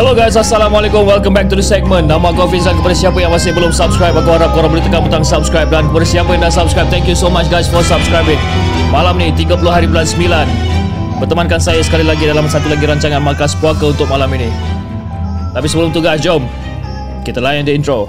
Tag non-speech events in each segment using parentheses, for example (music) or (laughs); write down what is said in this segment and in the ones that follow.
Hello guys, Assalamualaikum. Welcome back to the segment. Nama aku Hafiz dan kepada siapa yang masih belum subscribe, aku harap korang boleh tekan butang subscribe dan kepada siapa yang dah subscribe, thank you so much guys for subscribing. Malam ni 30 hari bulan 9. Bertemankan saya sekali lagi dalam satu lagi rancangan Markas Puaka untuk malam ini. Tapi sebelum tu guys, jom kita layan the intro.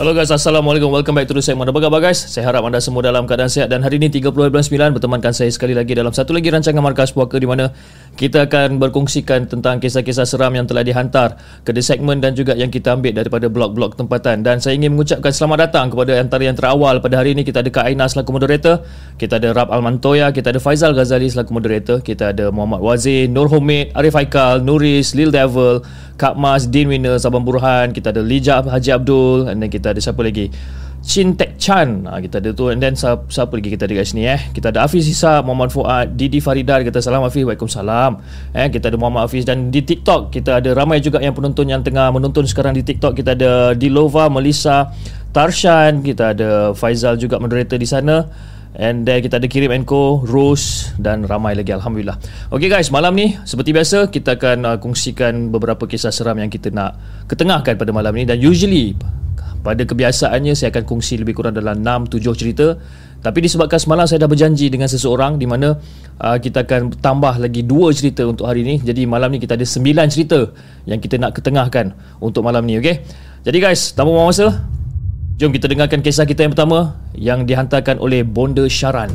Hello guys, Assalamualaikum. Welcome back to the segment. Apa khabar guys? Saya harap anda semua dalam keadaan sihat dan hari ini 30 bulan 9 bertemankan saya sekali lagi dalam satu lagi rancangan Markas Puaka di mana kita akan berkongsikan tentang kisah-kisah seram yang telah dihantar ke the segment dan juga yang kita ambil daripada blog-blog tempatan. Dan saya ingin mengucapkan selamat datang kepada antara yang terawal pada hari ini. Kita ada Kak Aina selaku moderator, kita ada Rab Almantoya, kita ada Faizal Ghazali selaku moderator, kita ada Muhammad Wazir, Nur Homid, Arif Haikal, Nuris, Lil Devil, Kak Mas, Dean Winner, Sabang Burhan, kita ada Lijab Haji Abdul and then kita ada siapa lagi? Chin Tek Chan. Ha, Kita ada tu. And then siapa, siapa lagi kita ada kat sini eh? Kita ada Hafiz Isa Muhammad Fuad Didi Faridar Kita salam Hafiz Waalaikumsalam. Eh, Kita ada Muhammad Hafiz Dan di TikTok Kita ada ramai juga yang penonton Yang tengah menonton sekarang di TikTok. Kita ada Dilova Melissa Tarshan Kita ada Faizal juga moderator di sana And then kita ada Kirim Co Rose Dan ramai lagi Alhamdulillah. Okay guys Malam ni Seperti biasa Kita akan uh, kongsikan Beberapa kisah seram Yang kita nak Ketengahkan pada malam ni. Dan usually pada kebiasaannya saya akan kongsi lebih kurang dalam 6-7 cerita. Tapi disebabkan semalam saya dah berjanji dengan seseorang di mana uh, kita akan tambah lagi 2 cerita untuk hari ini jadi malam ni kita ada 9 cerita yang kita nak ketengahkan untuk malam ni okay? jadi guys tanpa buang masa jom kita dengarkan kisah kita yang pertama yang dihantarkan oleh Bonda Syaran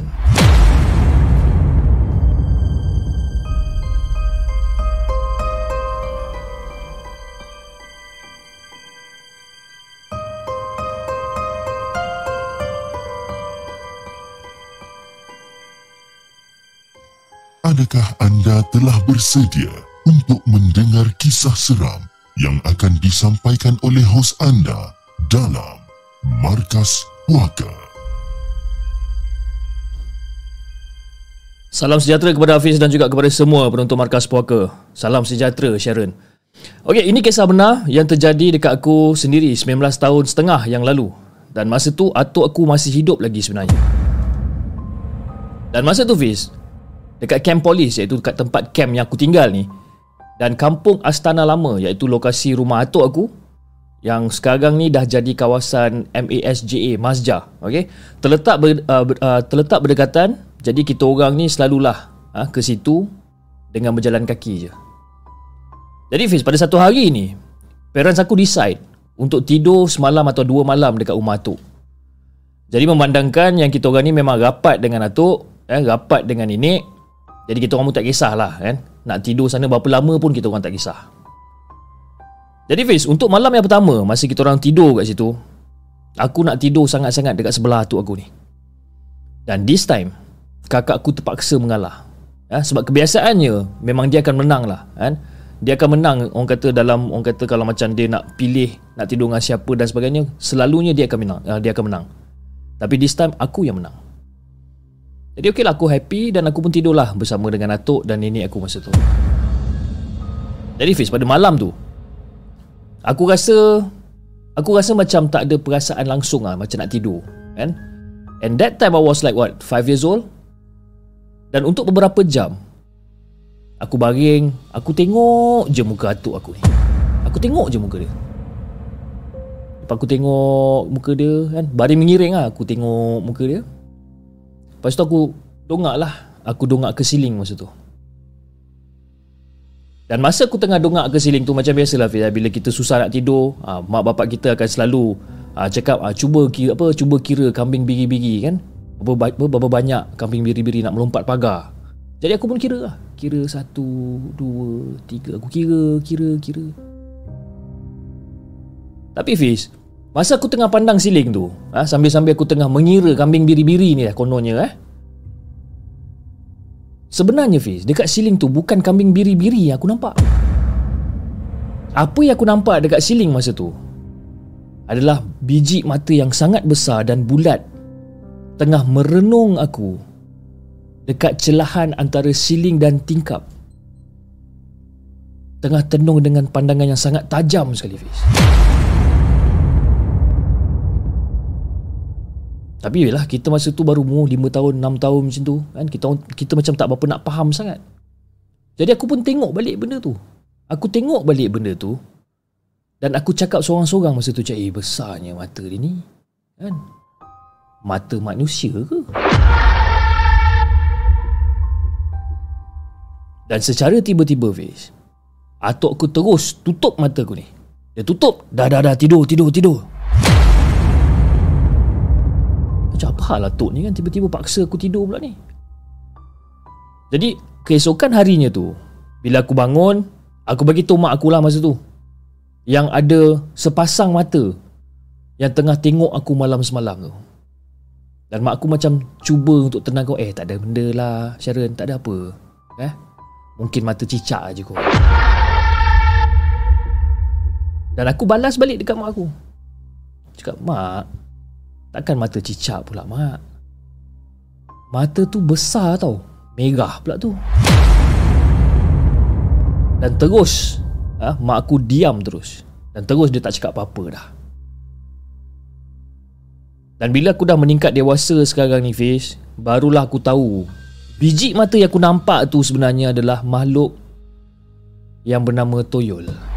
Adakah anda telah bersedia untuk mendengar kisah seram yang akan disampaikan oleh hos anda dalam Markas Puaka? Salam sejahtera kepada Hafiz dan juga kepada semua penonton Markas Puaka. Salam sejahtera Sharon. Okey, ini kisah benar yang terjadi dekat aku sendiri 19 tahun setengah yang lalu. Dan masa tu atuk aku masih hidup lagi sebenarnya. Dan masa tu Fiz, dekat camp polis iaitu dekat tempat camp yang aku tinggal ni dan kampung Astana Lama iaitu lokasi rumah atuk aku yang sekarang ni dah jadi kawasan MASJA Masjah okey terletak ber, uh, ber, uh, terletak berdekatan jadi kita orang ni selalulah uh, ke situ dengan berjalan kaki je jadi Fiz pada satu hari ni parents aku decide untuk tidur semalam atau dua malam dekat rumah atuk jadi memandangkan yang kita orang ni memang rapat dengan atuk eh, rapat dengan nenek jadi kita orang pun tak kisahlah kan. Nak tidur sana berapa lama pun kita orang tak kisah. Jadi Fiz, untuk malam yang pertama masa kita orang tidur kat situ, aku nak tidur sangat-sangat dekat sebelah atuk aku ni. Dan this time, kakak aku terpaksa mengalah. Ya, sebab kebiasaannya memang dia akan menang lah kan. Dia akan menang orang kata dalam orang kata kalau macam dia nak pilih nak tidur dengan siapa dan sebagainya, selalunya dia akan menang. Uh, dia akan menang. Tapi this time aku yang menang. Jadi okey lah aku happy dan aku pun tidurlah bersama dengan atuk dan nenek aku masa tu. Jadi Fiz pada malam tu Aku rasa Aku rasa macam tak ada perasaan langsung lah Macam nak tidur Kan? And that time I was like what 5 years old? Dan untuk beberapa jam Aku baring Aku tengok je muka atuk aku ni. Aku tengok je muka dia. Lepas aku tengok muka dia kan? Baring mengiring lah Aku tengok muka dia. Lepas tu aku Dongak lah. Aku dongak ke siling masa tu dan masa aku tengah dongak ke siling tu macam biasalah Fizah bila kita susah nak tidur, ha, mak bapak kita akan selalu ha, cakap ha, cuba kira apa cuba kira kambing biri-biri kan. Berapa, berapa banyak kambing biri-biri nak melompat pagar. Jadi aku pun kira lah. Kira satu, dua, tiga. Aku kira, kira, kira. Tapi Fiz, masa aku tengah pandang siling tu, sambil-sambil aku tengah mengira kambing biri-biri ni lah kononnya eh. Sebenarnya Fiz, dekat siling tu bukan kambing biri-biri yang aku nampak. Apa yang aku nampak dekat siling masa tu adalah biji mata yang sangat besar dan bulat tengah merenung aku dekat celahan antara siling dan tingkap. Tengah tenung dengan pandangan yang sangat tajam sekali Fiz. Tapi lah kita masa tu baru umur 5 tahun, 6 tahun macam tu kan kita kita macam tak berapa nak faham sangat. Jadi aku pun tengok balik benda tu. Aku tengok balik benda tu dan aku cakap seorang-seorang masa tu cak, eh besarnya mata dia ni. Kan? Mata manusia ke? Dan secara tiba-tiba Fiz Atuk aku terus tutup mata aku ni Dia tutup Dah dah dah tidur tidur tidur macam apa hal Atuk ni kan tiba-tiba paksa aku tidur pula ni. Jadi keesokan harinya tu bila aku bangun aku bagi tahu mak aku lah masa tu. Yang ada sepasang mata yang tengah tengok aku malam semalam tu. Dan mak aku macam cuba untuk tenang kau Eh tak ada benda lah Sharon tak ada apa. Eh? Mungkin mata cicak aja kau. Dan aku balas balik dekat mak aku. Cakap mak Takkan mata cicak pula mak Mata tu besar tau. Merah pula tu. Dan terus ha, Mak aku diam terus. Dan terus dia tak cakap apa-apa dah. Dan bila aku dah meningkat dewasa sekarang ni Fish Barulah aku tahu Biji mata yang aku nampak tu sebenarnya adalah makhluk Yang bernama Toyol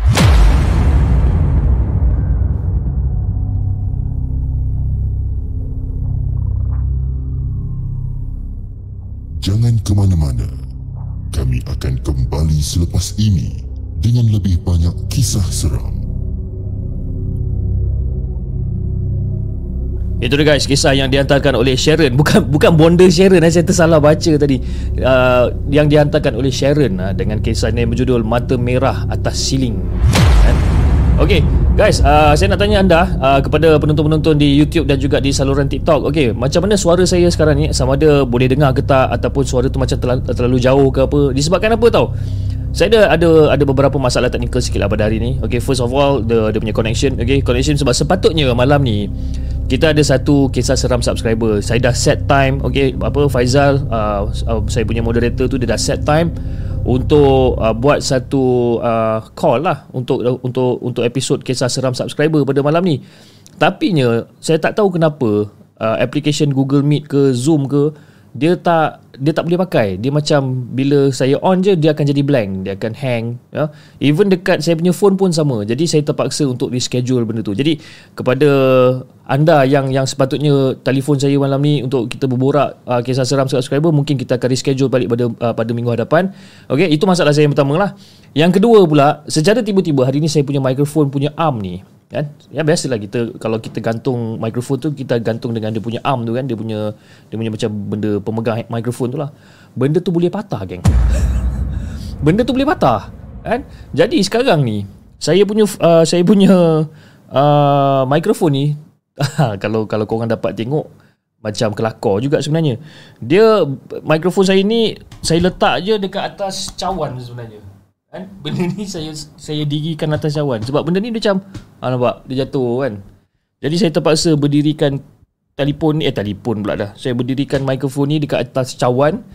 Jangan ke mana-mana. Kami akan kembali selepas ini dengan lebih banyak kisah seram. Itu dia guys Kisah yang dihantarkan oleh Sharon Bukan bukan bonda Sharon eh, Saya tersalah baca tadi uh, Yang dihantarkan oleh Sharon uh, Dengan kisah yang berjudul Mata Merah Atas Siling eh? Okay Guys, uh, saya nak tanya anda uh, kepada penonton-penonton di YouTube dan juga di saluran TikTok. Okay, macam mana suara saya sekarang ni? Sama ada boleh dengar ke tak ataupun suara tu macam terlalu, terlalu jauh ke apa? Disebabkan apa tau? Saya ada ada ada beberapa masalah teknikal sikit lah pada hari ni. Okay, first of all, the the punya connection. Okay, connection sebab sepatutnya malam ni kita ada satu kisah seram subscriber. Saya dah set time. Okay, apa Faizal, uh, uh, saya punya moderator tu dia dah set time untuk uh, buat satu uh, call lah untuk untuk untuk episod kisah seram subscriber pada malam ni. Tapi nya saya tak tahu kenapa uh, application Google Meet ke Zoom ke dia tak dia tak boleh pakai. Dia macam bila saya on je dia akan jadi blank. Dia akan hang ya. Even dekat saya punya phone pun sama. Jadi saya terpaksa untuk reschedule benda tu. Jadi kepada anda yang yang sepatutnya telefon saya malam ni untuk kita berborak uh, kisah seram subscriber mungkin kita akan reschedule balik pada uh, pada minggu hadapan. Okey itu masalah saya yang pertama lah. Yang kedua pula secara tiba-tiba hari ni saya punya mikrofon punya arm ni kan? Ya biasalah kita kalau kita gantung mikrofon tu kita gantung dengan dia punya arm tu kan? Dia punya dia punya macam benda pemegang mikrofon tu lah. Benda tu boleh patah geng. (laughs) Benda tu boleh patah kan? Jadi sekarang ni saya punya uh, saya punya uh, mikrofon ni (laughs) kalau kalau kau orang dapat tengok macam kelakar juga sebenarnya. Dia mikrofon saya ni saya letak je dekat atas cawan sebenarnya kan? Benda ni saya saya dirikan atas cawan sebab benda ni dia macam ah nampak? Dia jatuh kan? Jadi saya terpaksa berdirikan telefon ni eh telefon pula dah. Saya berdirikan mikrofon ni dekat atas cawan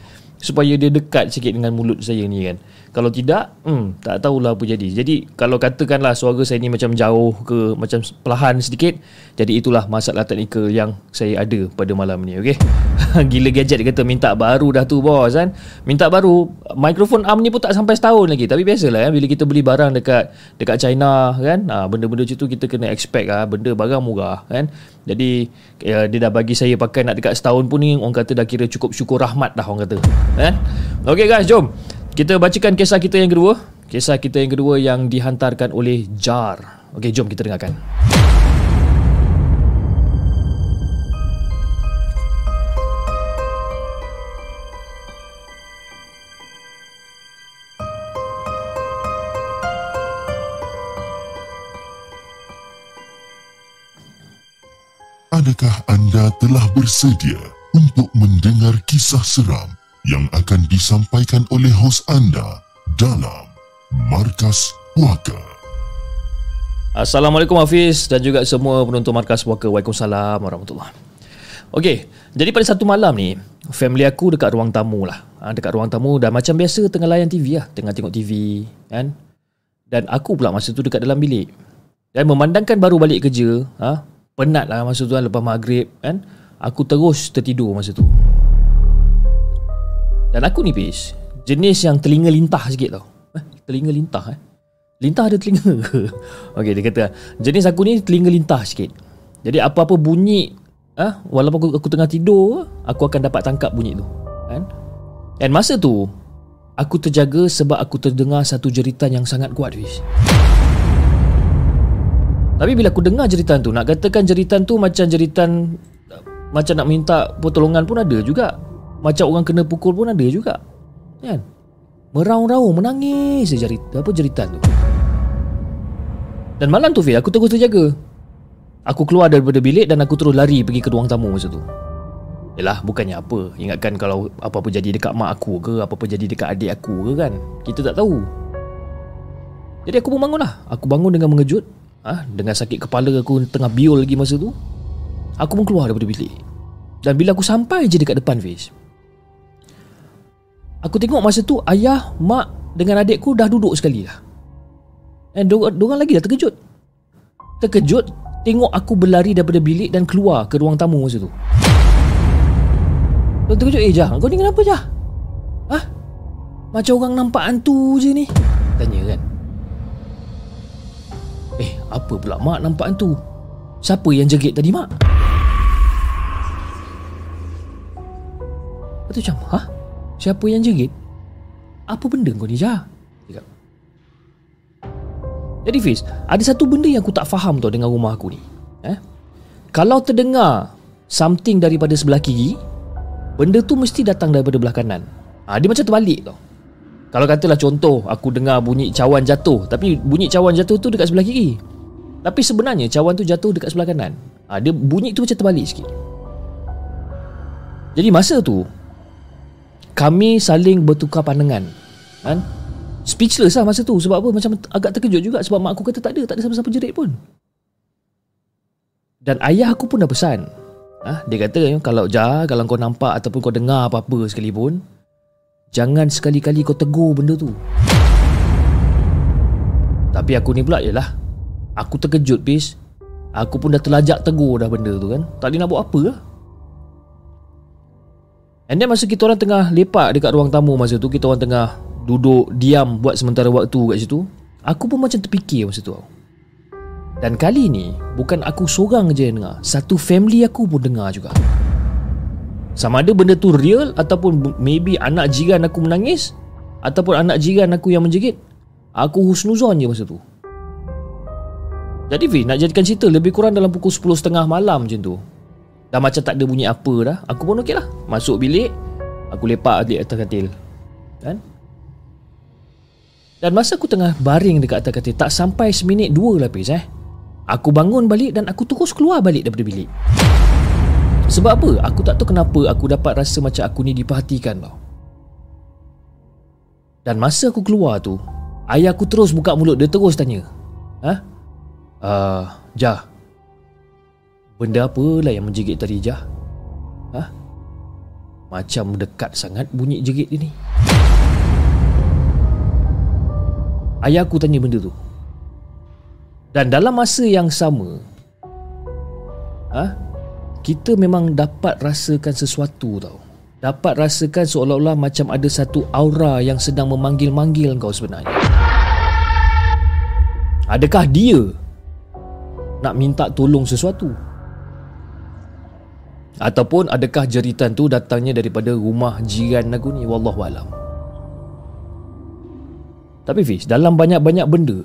supaya dia dekat sikit dengan mulut saya ni kan kalau tidak hmm, tak tahulah apa jadi. Jadi kalau katakanlah suara saya ni macam jauh ke macam perlahan sedikit jadi itulah masalah teknikal yang saya ada pada malam ni okey? (laughs) Gila gadget kata minta baru dah tu bos kan? Minta baru mikrofon arm ni pun tak sampai setahun lagi. Tapi biasalah kan bila kita beli barang dekat dekat China kan? Ha, benda-benda macam tu kita kena expect ah ha, benda barang murah kan? Jadi ya, dia dah bagi saya pakai nak dekat setahun pun ni orang kata dah kira cukup syukur rahmat dah orang kata kan? Okey guys jom kita bacakan kisah kita yang kedua. Kisah kita yang kedua yang dihantarkan oleh Jar. Okey, jom kita dengarkan. Adakah anda telah bersedia untuk mendengar kisah seram yang akan disampaikan oleh hos anda dalam Markas Puaka. Assalamualaikum Hafiz dan juga semua penonton Markas Puaka. Waalaikumsalam warahmatullahi Okey, jadi pada satu malam ni, family aku dekat ruang tamu lah. Ha, dekat ruang tamu dah macam biasa tengah layan TV lah. Tengah tengok TV, kan? Dan aku pula masa tu dekat dalam bilik. Dan memandangkan baru balik kerja, ha, penat lah masa tu kan, lepas maghrib, kan? Aku terus tertidur masa tu. Dan aku ni Fish Jenis yang telinga lintah sikit tau. Eh, Telinga lintah eh. Lintah ada telinga? (laughs) Ke? Okay dia kata Jenis aku ni telinga lintah sikit. Jadi apa-apa bunyi ah, Walaupun aku, aku tengah tidur Aku akan dapat tangkap bunyi tu. Kan? Dan masa tu Aku terjaga sebab aku terdengar satu jeritan yang sangat kuat Fish tapi bila aku dengar jeritan tu Nak katakan jeritan tu macam jeritan Macam nak minta pertolongan pun ada juga macam orang kena pukul pun ada juga. Kan? Meraung-raung Menangis je jeritan, apa jeritan tu? Dan malam tu Fir Aku terus terjaga. Aku keluar daripada bilik Dan aku terus lari Pergi ke ruang tamu masa tu. Yelah bukannya apa. Ingatkan kalau Apa-apa jadi dekat mak aku ke Apa-apa jadi dekat adik aku ke kan? Kita tak tahu. Jadi aku pun bangun lah Aku bangun dengan mengejut. Ha? Dengan sakit kepala aku Tengah biol lagi masa tu. Aku pun keluar daripada bilik. Dan bila aku sampai je dekat depan Fiz Aku tengok masa tu ayah, mak dengan adikku dah duduk sekali lah. Dan diorang lagi dah terkejut. Terkejut tengok aku berlari daripada bilik dan keluar ke ruang tamu masa tu. Diorang terkejut, eh Jah, kau ni kenapa Jah? Hah? Macam orang nampak hantu je ni. Tanya kan. Eh, apa pula mak nampak hantu? Siapa yang jegit tadi mak? Lepas tu macam, hah? Siapa yang jerit? Apa benda kau ni Jah? Jadi Fiz, ada satu benda yang aku tak faham tau dengan rumah aku ni. Eh? Kalau terdengar something daripada sebelah kiri, benda tu mesti datang daripada belah kanan. Ha, dia macam terbalik tau. Kalau katalah contoh, aku dengar bunyi cawan jatuh, tapi bunyi cawan jatuh tu dekat sebelah kiri. Tapi sebenarnya cawan tu jatuh dekat sebelah kanan. Ha, dia bunyi tu macam terbalik sikit. Jadi masa tu, kami saling bertukar pandangan. Kan? Speechless lah masa tu. Sebab apa? Macam agak terkejut juga sebab mak aku kata tak ada tak ada siapa-siapa jerit pun. Dan ayah aku pun dah pesan. Ha? dia kata kalau jah kalau kau nampak ataupun kau dengar apa-apa sekalipun jangan sekali-kali kau tegur benda tu. Tapi aku ni pula ialah aku terkejut bis aku pun dah terlajak tegur dah benda tu kan? Tak boleh nak buat apa lah And then masa kita orang tengah lepak dekat ruang tamu masa tu Kita orang tengah duduk diam buat sementara waktu kat situ Aku pun macam terfikir masa tu. Dan kali ni bukan aku seorang je yang dengar Satu family aku pun dengar juga. Sama ada benda tu real Ataupun maybe anak jiran aku menangis Ataupun anak jiran aku yang menjegit Aku husnuzon je masa tu. Jadi Fiz nak jadikan cerita Lebih kurang dalam pukul 10.30 malam macam tu Dah macam tak ada bunyi apa dah Aku pun okey lah Masuk bilik Aku lepak di atas katil. Kan? Dan masa aku tengah baring dekat atas katil Tak sampai seminit dua lapis eh Aku bangun balik dan aku terus keluar balik daripada bilik. Sebab apa? Aku tak tahu kenapa aku dapat rasa macam aku ni diperhatikan tau. Dan masa aku keluar tu Ayah aku terus buka mulut Dia terus tanya Ha? Uh, Jah Benda apa lah yang menjigit tadi Jah? Ha? Macam dekat sangat bunyi jerit dia ni Ayah aku tanya benda tu Dan dalam masa yang sama ha, Kita memang dapat rasakan sesuatu tau Dapat rasakan seolah-olah macam ada satu aura yang sedang memanggil-manggil kau sebenarnya Adakah dia nak minta tolong sesuatu? Ataupun adakah jeritan tu datangnya daripada rumah jiran aku ni? Wallahualam. Tapi Fiz, dalam banyak-banyak benda,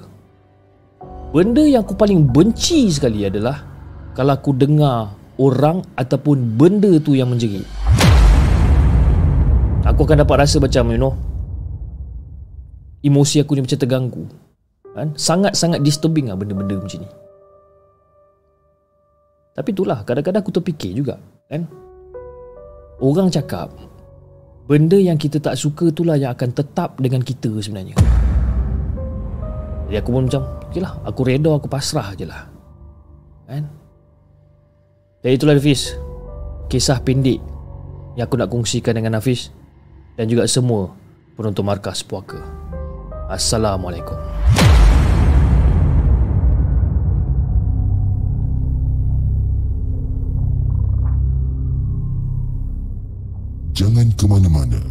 benda yang aku paling benci sekali adalah kalau aku dengar orang ataupun benda tu yang menjerit. Aku akan dapat rasa macam, you know, emosi aku ni macam terganggu. Kan? Sangat-sangat disturbing lah benda-benda macam ni. Tapi itulah, kadang-kadang aku terfikir juga kan? Orang cakap benda yang kita tak suka itulah yang akan tetap dengan kita sebenarnya. Jadi aku pun macam okey lah aku reda aku pasrah je lah. Kan? Dan itulah Hafiz. Kisah pendek yang aku nak kongsikan dengan Hafiz dan juga semua penonton markas puaka. Assalamualaikum Jangan ke mana-mana.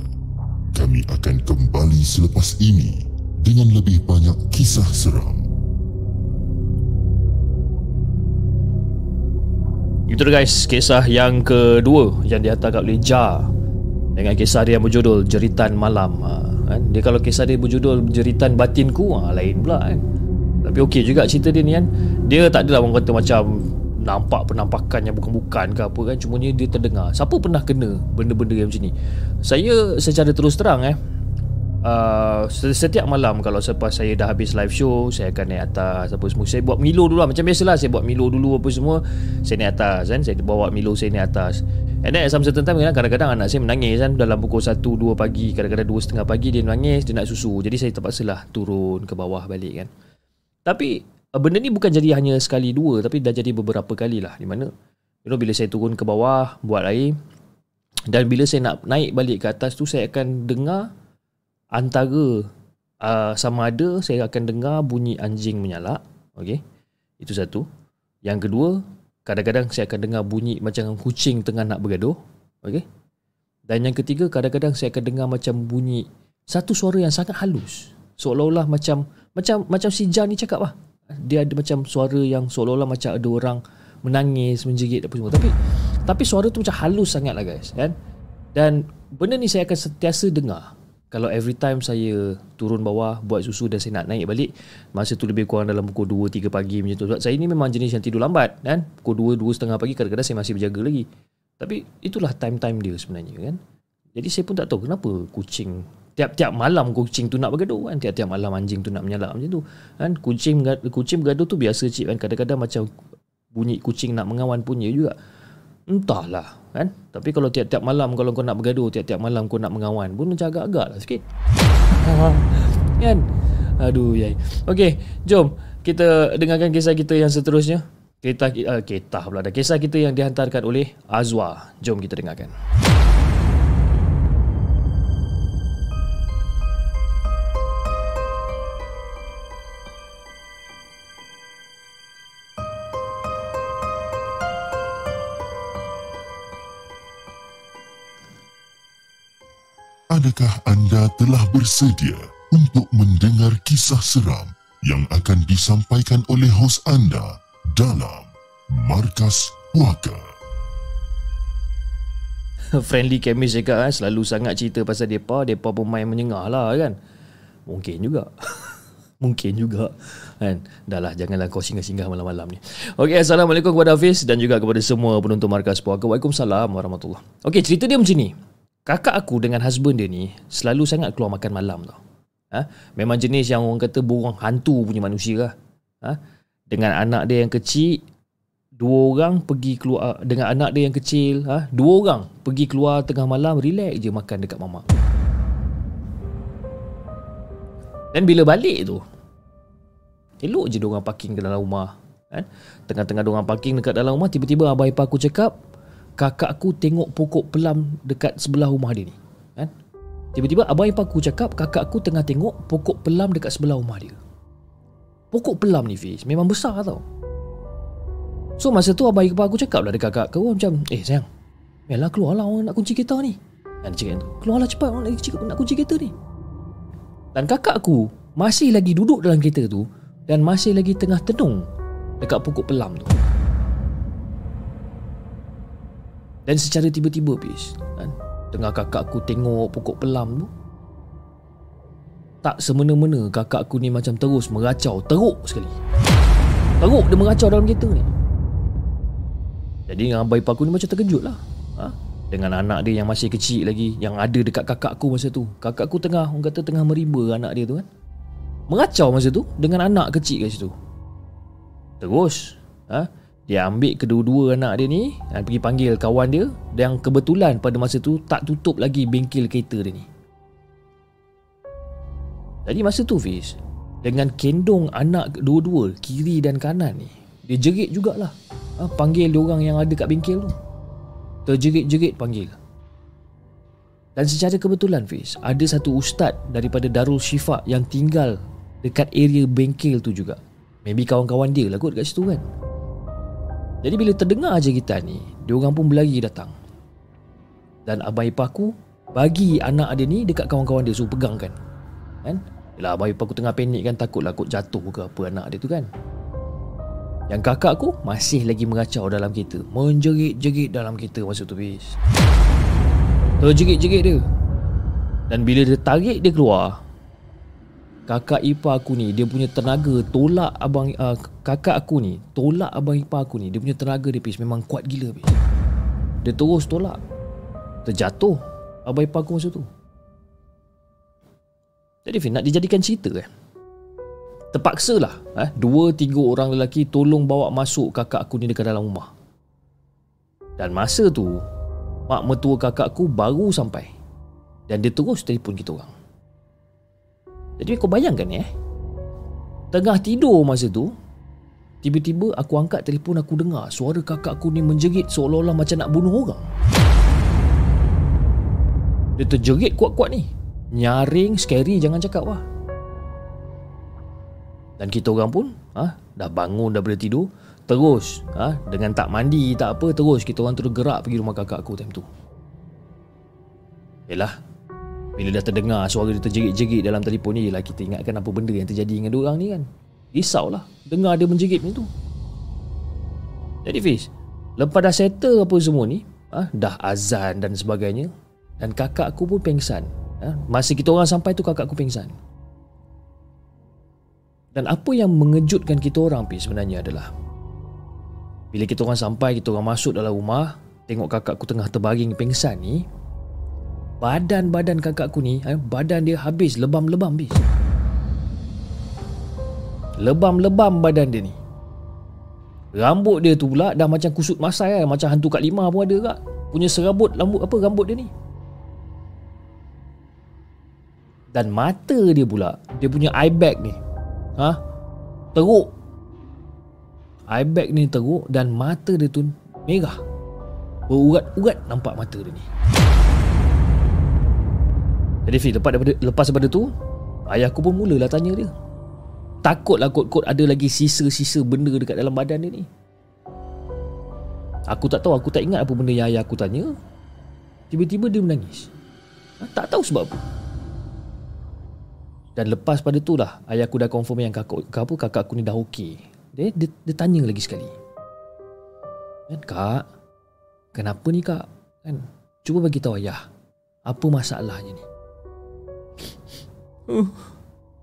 Kami akan kembali selepas ini dengan lebih banyak kisah seram. Itu guys, kisah yang kedua yang dihantar oleh Ja dengan kisah dia yang berjudul Jeritan Malam. Ha, kan? Dia kalau kisah dia berjudul Jeritan Batinku, ha, lain pula kan. Tapi okey juga cerita dia ni kan. Dia tak adalah orang kata macam nampak penampakan yang bukan-bukan ke apa kan cuma dia terdengar. Siapa pernah kena benda-benda yang macam ni? Saya secara terus terang eh uh, setiap malam kalau selepas saya dah habis live show saya akan naik atas apa semua. Saya buat Milo dulu lah. Macam biasalah saya buat Milo dulu apa semua saya naik atas kan. Saya bawa Milo saya naik atas. And then at some certain time kadang-kadang anak saya menangis kan. Dalam pukul 1 2 pagi kadang-kadang 2 setengah pagi dia menangis dia nak susu. Jadi saya terpaksa lah turun ke bawah balik kan. Tapi benda ni bukan jadi hanya sekali dua tapi dah jadi beberapa kali lah. Di mana you know bila saya turun ke bawah buat air dan bila saya nak naik balik ke atas tu saya akan dengar antara uh, sama ada saya akan dengar bunyi anjing menyalak. Okey itu satu. Yang kedua kadang-kadang saya akan dengar bunyi macam kucing tengah nak bergaduh. Okey dan yang ketiga kadang-kadang saya akan dengar macam bunyi satu suara yang sangat halus. Seolah-olah macam macam macam si Jan ni cakap lah dia ada macam suara yang seolah-olah macam ada orang menangis, menjerit apa semua. Tapi tapi suara tu macam halus sangat lah guys, kan? Dan benda ni saya akan sentiasa dengar. Kalau every time saya turun bawah buat susu dan saya nak naik balik, masa tu lebih kurang dalam pukul 2 3 pagi macam tu. Sebab saya ni memang jenis yang tidur lambat, kan? Pukul 2 2 setengah pagi kadang-kadang saya masih berjaga lagi. Tapi itulah time-time dia sebenarnya, kan? Jadi saya pun tak tahu kenapa kucing tiap-tiap malam kucing tu nak bergaduh kan. Tiap-tiap malam anjing tu nak menyalak macam tu. Kan? Kucing kucing bergaduh tu biasa cik kan. Kadang-kadang macam bunyi kucing nak mengawan punya juga. Entahlah kan? Tapi kalau tiap-tiap malam kalau kau nak bergaduh tiap-tiap malam kau nak mengawan pun macam agak-agak lah sikit. (laughs) Kan? Aduh yai. Okey jom kita dengarkan kisah kita yang seterusnya. Kita uh, kita pula dah. Kisah kita yang dihantarkan oleh Azwa jom kita dengarkan Adakah anda telah bersedia untuk mendengar kisah seram yang akan disampaikan oleh hos anda dalam Markas Puaka? (laughs) Friendly chemist cakap kan, selalu sangat cerita pasal mereka, mereka pun main menyengah lah kan. Mungkin juga. (laughs) Mungkin juga kan. Dah lah janganlah kau singgah-singgah malam-malam ni. Okey, Assalamualaikum kepada Hafiz dan juga kepada semua penonton Markas Puaka. Waalaikumsalam warahmatullahi Okey, cerita dia macam ni kakak aku dengan husband dia ni selalu sangat keluar makan malam tau. Ha? Memang jenis yang orang kata burung hantu punya manusia lah. Ha? Dengan anak dia yang kecil, dua orang pergi keluar dengan anak dia yang kecil, ha? dua orang pergi keluar tengah malam, relax je makan dekat mama. Dan bila balik tu, elok je diorang parking ke dalam rumah. Kan? Tengah-tengah diorang parking dekat dalam rumah, tiba-tiba abah ipar aku cakap, kakak aku tengok pokok pelam dekat sebelah rumah dia ni. Kan? Tiba-tiba abang ipar aku cakap kakak aku tengah tengok pokok pelam dekat sebelah rumah dia. Pokok pelam ni Fiz memang besar tau. So masa tu abang ipar aku cakap lah dekat kakak aku macam eh sayang Yalah keluarlah orang nak kunci kereta ni Dan dia cakap keluarlah cepat orang nak nak kunci kereta ni Dan kakak aku masih lagi duduk dalam kereta tu Dan masih lagi tengah tenung dekat pokok pelam tu Dan secara tiba-tiba Fiz kan, Tengah kakak aku tengok pokok pelam tu Tak semena-mena kakak aku ni macam terus meracau Teruk sekali. Teruk dia meracau dalam kereta ni. Jadi dengan ipar aku ni macam terkejut lah. Ha? Dengan anak dia yang masih kecil lagi Yang ada dekat kakak aku masa tu. Kakak aku tengah Orang kata tengah meriba anak dia tu kan. Meracau masa tu Dengan anak kecil kat situ. Terus ha? Dia ambil kedua-dua anak dia ni dan pergi panggil kawan dia yang kebetulan pada masa tu tak tutup lagi bengkel kereta dia ni. Jadi masa tu Fiz, dengan kendong anak dua-dua kiri dan kanan ni, dia jerit jugalah. Ha, panggil dia orang yang ada kat bengkel tu. Terjerit-jerit panggil. Dan secara kebetulan Fiz, ada satu ustaz daripada Darul Syifa yang tinggal dekat area bengkel tu juga. Maybe kawan-kawan dia lah kot dekat situ kan. Jadi bila terdengar jeritan ni Dia orang pun berlari datang. Dan abang ipar aku Bagi anak dia ni dekat kawan-kawan dia Suruh pegang kan? Kan Yelah abang ipar aku tengah panik kan Takutlah kot jatuh ke apa anak dia tu kan. Yang kakak aku Masih lagi meracau dalam kereta. Menjerit-jerit dalam kereta masa tu bis Terjerit-jerit dia. Dan bila dia tarik dia keluar kakak ipar aku ni dia punya tenaga tolak abang uh, kakak aku ni tolak abang ipar aku ni dia punya tenaga dia pis memang kuat gila pis. Dia terus tolak. Terjatuh abang ipar aku masa tu. Jadi Fin nak dijadikan cerita kan terpaksa lah eh, dua tiga orang lelaki tolong bawa masuk kakak aku ni dekat dalam rumah. Dan masa tu mak mertua kakak aku baru sampai. Dan dia terus telefon kita orang jadi kau bayangkan eh? Tengah tidur masa tu Tiba-tiba aku angkat telefon aku dengar Suara kakak aku ni menjerit seolah-olah macam nak bunuh orang. Dia terjerit kuat-kuat ni. Nyaring, scary jangan cakap lah. Dan kita orang pun ha, Dah bangun daripada tidur Terus ha, Dengan tak mandi tak apa Terus kita orang terus gerak pergi rumah kakak aku time tu. Yelah bila dah terdengar suara dia terjerit-jerit dalam telefon ni Yelah kita ingatkan apa benda yang terjadi dengan dua orang ni kan. Risaulah. Dengar dia menjerit macam tu. Jadi Fiz Lepas dah settle apa semua ni ah, Dah azan dan sebagainya Dan kakak aku pun pengsan ah, Masa kita orang sampai tu kakak aku pengsan. Dan apa yang mengejutkan kita orang Fiz sebenarnya adalah Bila kita orang sampai Kita orang masuk dalam rumah Tengok kakak aku tengah terbaring pengsan ni Badan-badan kakak aku ni eh, Badan dia habis lebam-lebam bis Lebam-lebam badan dia ni. Rambut dia tu pula dah macam kusut masai eh. Macam hantu kat lima pun ada kak. Punya serabut rambut apa rambut dia ni? Dan mata dia pula Dia punya eye bag ni ha? Teruk. Eye ni teruk Dan mata dia tu merah. Berurat-urat nampak mata dia ni jadi Fi lepas daripada lepas daripada tu ayah aku pun mulalah tanya dia. Takutlah kot-kot ada lagi sisa-sisa benda dekat dalam badan dia ni. Aku tak tahu, aku tak ingat apa benda yang ayah aku tanya. Tiba-tiba dia menangis. Ha, tak tahu sebab apa. Dan lepas pada tu lah ayah aku dah confirm yang kakak, apa, kakak aku ni dah okey. Dia, dia, dia tanya lagi sekali. Kan kak, kenapa ni kak? Kan, cuba bagi tahu ayah. Apa masalahnya ni?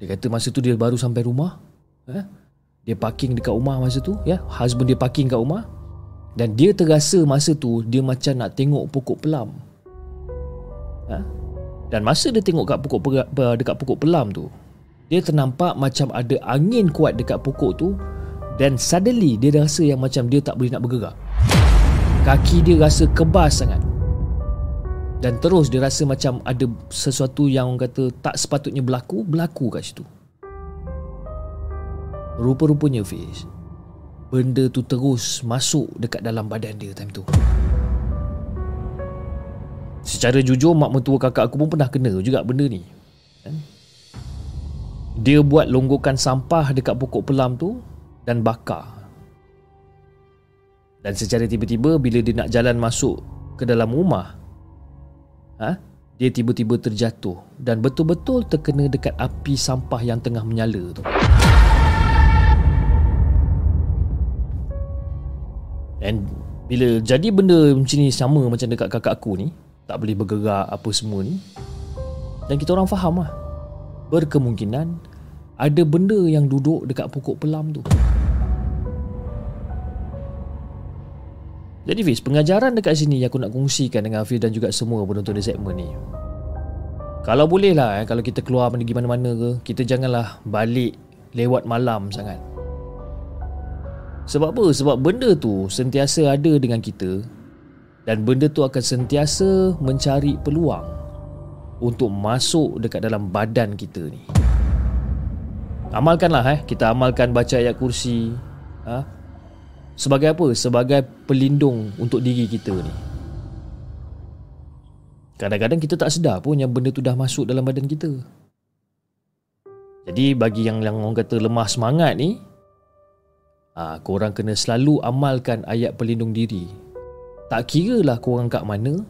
Dia kata masa tu dia baru sampai rumah eh? Dia parking dekat rumah masa tu ya? Husband dia parking kat rumah Dan dia terasa masa tu Dia macam nak tengok pokok pelam eh? Dan masa dia tengok kat pokok, dekat pokok pelam tu Dia ternampak macam ada angin kuat dekat pokok tu Dan suddenly dia rasa yang macam dia tak boleh nak bergerak Kaki dia rasa kebas sangat dan terus dia rasa macam ada sesuatu yang orang kata tak sepatutnya berlaku, berlaku kat situ. Rupa-rupanya Fiz, benda tu terus masuk dekat dalam badan dia time tu. Secara jujur mak mentua kakak aku pun pernah kena juga benda ni. Kan? Dia buat longgokan sampah dekat pokok pelam tu dan bakar. Dan secara tiba-tiba bila dia nak jalan masuk ke dalam rumah, ha? dia tiba-tiba terjatuh dan betul-betul terkena dekat api sampah yang tengah menyala tu. Dan bila jadi benda macam ni sama macam dekat kakak aku ni, tak boleh bergerak apa semua ni dan kita orang faham lah berkemungkinan ada benda yang duduk dekat pokok pelam tu jadi Fiz pengajaran dekat sini yang aku nak kongsikan dengan Hafiz dan juga semua penonton di segmen ni kalau boleh lah eh, kalau kita keluar pergi mana-mana ke kita janganlah balik lewat malam sangat sebab apa? Sebab benda tu sentiasa ada dengan kita dan benda tu akan sentiasa mencari peluang untuk masuk dekat dalam badan kita ni. Amalkanlah eh, kita amalkan baca ayat kursi. Ha? Sebagai apa? Sebagai pelindung untuk diri kita ni. Kadang-kadang kita tak sedar pun yang benda tu dah masuk dalam badan kita. Jadi bagi yang yang orang kata lemah semangat ni, ah, korang kena selalu amalkan ayat pelindung diri tak kira lah korang kat mana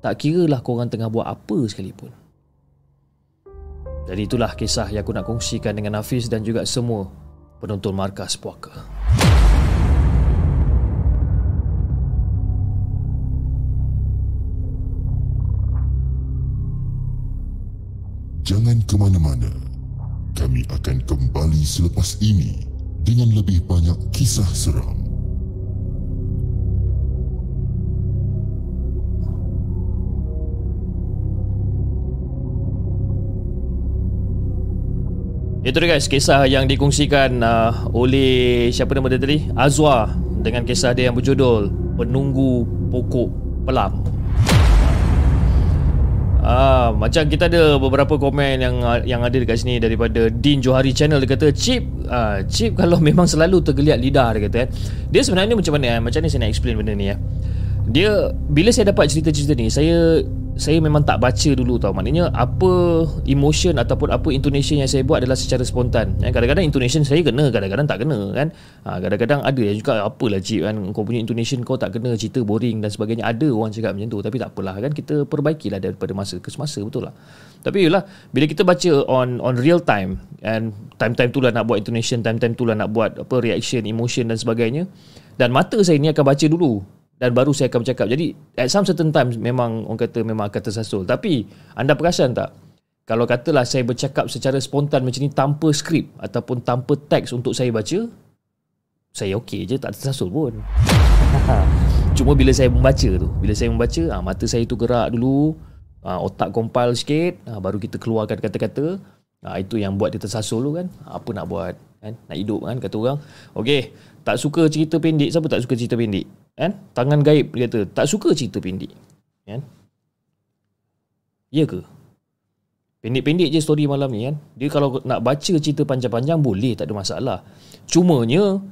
Tak kira lah korang tengah buat apa sekalipun Jadi itulah kisah yang aku nak kongsikan dengan Hafiz dan juga semua penonton Markas Puaka Jangan ke mana-mana. Kami akan kembali selepas ini dengan lebih banyak kisah seram. Itu dia guys Kisah yang dikongsikan uh, Oleh Siapa nama dia tadi Azwa Dengan kisah dia yang berjudul Penunggu Pokok Pelam Ah, macam kita ada beberapa komen yang yang ada dekat sini daripada Din Johari channel dia kata chip ah, chip kalau (laughs) memang selalu tergeliat lidah dia kata eh. Dia sebenarnya macam mana eh? Macam ni saya nak explain benda ni ya. Eh. Dia bila saya dapat cerita-cerita ni saya saya memang tak baca dulu tau. Maknanya apa emotion ataupun apa intonation yang saya buat adalah secara spontan. Kadang-kadang intonation saya kena kadang-kadang tak kena kan? Ha, kadang-kadang ada yang juga apalah cik kan? Kau punya intonation kau tak kena cerita boring dan sebagainya. Ada orang cakap macam tu tapi tak apalah kan? Kita perbaikilah daripada masa ke semasa betul lah tapi yalah bila kita baca on on real time and time-time tu lah nak buat intonation time-time tu lah nak buat apa reaction emotion dan sebagainya dan mata saya ni akan baca dulu dan baru saya akan bercakap. Jadi at some certain times memang orang kata memang akan tersasul. Tapi anda perasan tak? Kalau katalah saya bercakap secara spontan macam ni tanpa skrip ataupun tanpa teks untuk saya baca, saya okey je tak tersasul pun. (laughs) Cuma bila saya membaca tu, bila saya membaca, ah mata saya tu gerak dulu, ah otak compile sikit, ah baru kita keluarkan kata-kata. Ah itu yang buat dia tersasul tu kan. Apa nak buat? Kan? Nak hidup kan kata orang. Okey, tak suka cerita pendek, siapa tak suka cerita pendek? Kan? Tangan gaib dia kata tak suka cerita pendek. Kan? Ya ke? Pendek-pendek je story malam ni kan? Dia kalau nak baca cerita panjang-panjang boleh tak ada masalah. Cumanya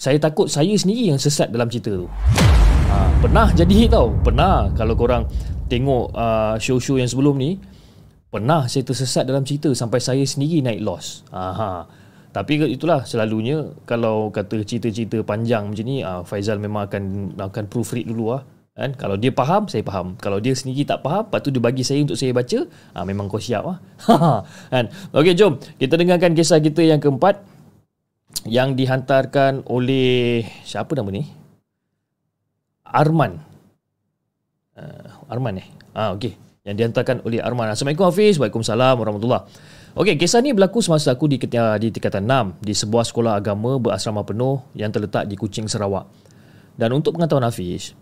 saya takut saya sendiri yang sesat dalam cerita tu. Ha, pernah jadi tau. Pernah. Kalau korang tengok uh, show-show yang sebelum ni pernah saya tersesat dalam cerita sampai saya sendiri naik loss. Aha. Tapi itulah selalunya kalau kata cerita-cerita panjang macam ni uh, Faizal memang akan akan proofread dulu lah kan? Kalau dia faham saya faham. Kalau dia sendiri tak faham lepas tu dia bagi saya untuk saya baca uh, memang kau siap lah. (laughs) Kan? Okey jom. Kita dengarkan kisah kita yang keempat yang dihantarkan oleh siapa nama ni? Arman. Uh, Arman eh? Ah okey. Yang dihantarkan oleh Arman. Assalamualaikum Hafiz. Waalaikumsalam warahmatullahi Okey, kisah ni berlaku semasa aku di, di tingkatan 6 di sebuah sekolah agama berasrama penuh yang terletak di Kuching, Sarawak. Dan untuk pengetahuan Hafiz,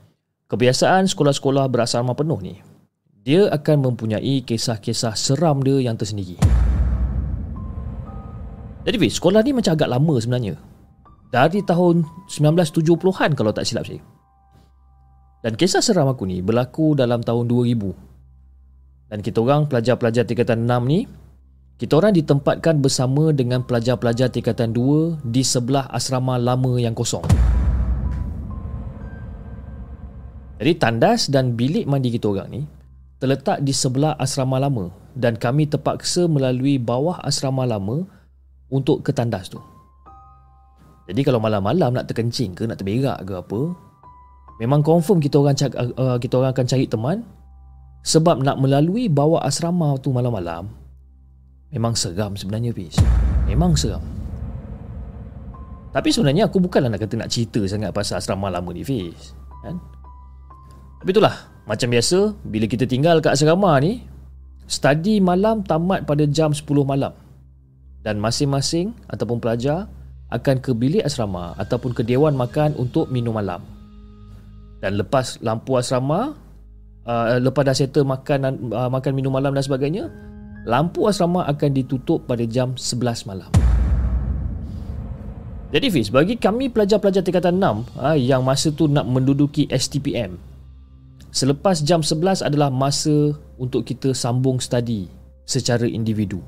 kebiasaan sekolah-sekolah berasrama penuh ni, dia akan mempunyai kisah-kisah seram dia yang tersendiri. Jadi Fiz, sekolah ni macam agak lama sebenarnya. Dari tahun 1970-an kalau tak silap saya. Dan kisah seram aku ni berlaku dalam tahun 2000. Dan kita orang pelajar-pelajar tingkatan 6 ni kita orang ditempatkan bersama dengan pelajar-pelajar tingkatan 2 di sebelah asrama lama yang kosong. Jadi tandas dan bilik mandi kita orang ni terletak di sebelah asrama lama dan kami terpaksa melalui bawah asrama lama untuk ke tandas tu. Jadi kalau malam-malam nak terkencing ke nak terberak ke apa, memang confirm kita orang uh, kita orang akan cari teman sebab nak melalui bawah asrama tu malam-malam memang seram sebenarnya Fiz. Memang seram. Tapi sebenarnya aku bukanlah nak kata nak cerita sangat pasal asrama lama ni Fiz. Kan? Tapi itulah, macam biasa bila kita tinggal kat asrama ni, study malam tamat pada jam 10 malam. Dan masing-masing ataupun pelajar akan ke bilik asrama ataupun ke dewan makan untuk minum malam. Dan lepas lampu asrama, uh, lepas dah settle makan uh, makan minum malam dan sebagainya, lampu asrama akan ditutup pada jam 11 malam. Jadi Fiz, bagi kami pelajar-pelajar tingkatan 6 uh, yang masa tu nak menduduki STPM, selepas jam 11 adalah masa untuk kita sambung study secara individu.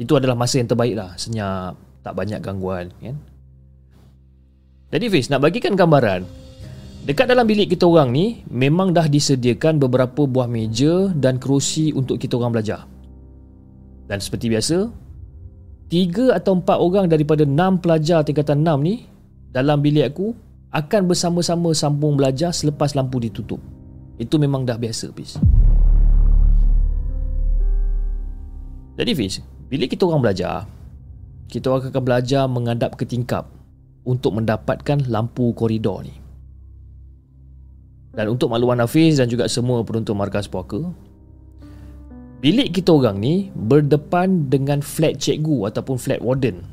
Itu adalah masa yang terbaik lah, senyap, tak banyak gangguan kan jadi Fiz nak bagikan gambaran dekat dalam bilik kita orang ni memang dah disediakan beberapa buah meja dan kerusi untuk kita orang belajar dan seperti biasa tiga atau empat orang daripada enam pelajar tingkatan enam ni dalam bilik aku akan bersama-sama sambung belajar selepas lampu ditutup itu memang dah biasa Fiz jadi Fiz bila kita orang belajar kita akan belajar menghadap ke tingkap untuk mendapatkan lampu koridor ni. Dan untuk makluman Hafiz dan juga semua penonton markas puaka, bilik kita orang ni berdepan dengan flat cikgu ataupun flat warden.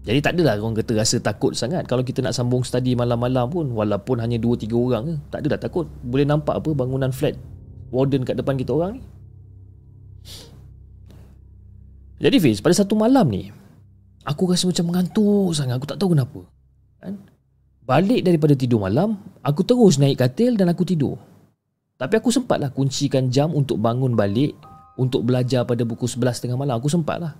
Jadi tak adalah orang kata rasa takut sangat kalau kita nak sambung study malam-malam pun walaupun hanya 2-3 orang ke. Tak adalah takut. Boleh nampak apa bangunan flat warden kat depan kita orang ni. Jadi Fiz, pada satu malam ni, aku rasa macam mengantuk sangat. Aku tak tahu kenapa. Kan? Balik daripada tidur malam, aku terus naik katil dan aku tidur. Tapi aku sempatlah kuncikan jam untuk bangun balik untuk belajar pada pukul 11 tengah malam. Aku sempatlah.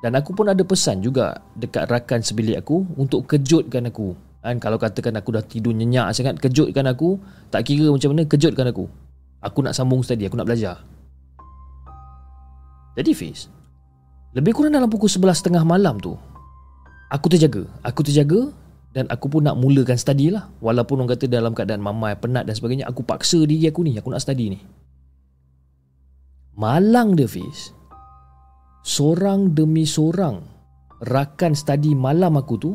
Dan aku pun ada pesan juga dekat rakan sebilik aku untuk kejutkan aku. Kan kalau katakan aku dah tidur nyenyak sangat, kejutkan aku. Tak kira macam mana, kejutkan aku. Aku nak sambung study, aku nak belajar. Jadi Fiz Lebih kurang dalam pukul 11.30 malam tu Aku terjaga Aku terjaga Dan aku pun nak mulakan study lah Walaupun orang kata dalam keadaan mamai penat dan sebagainya Aku paksa diri aku ni Aku nak study ni Malang dia Fiz Seorang demi seorang Rakan study malam aku tu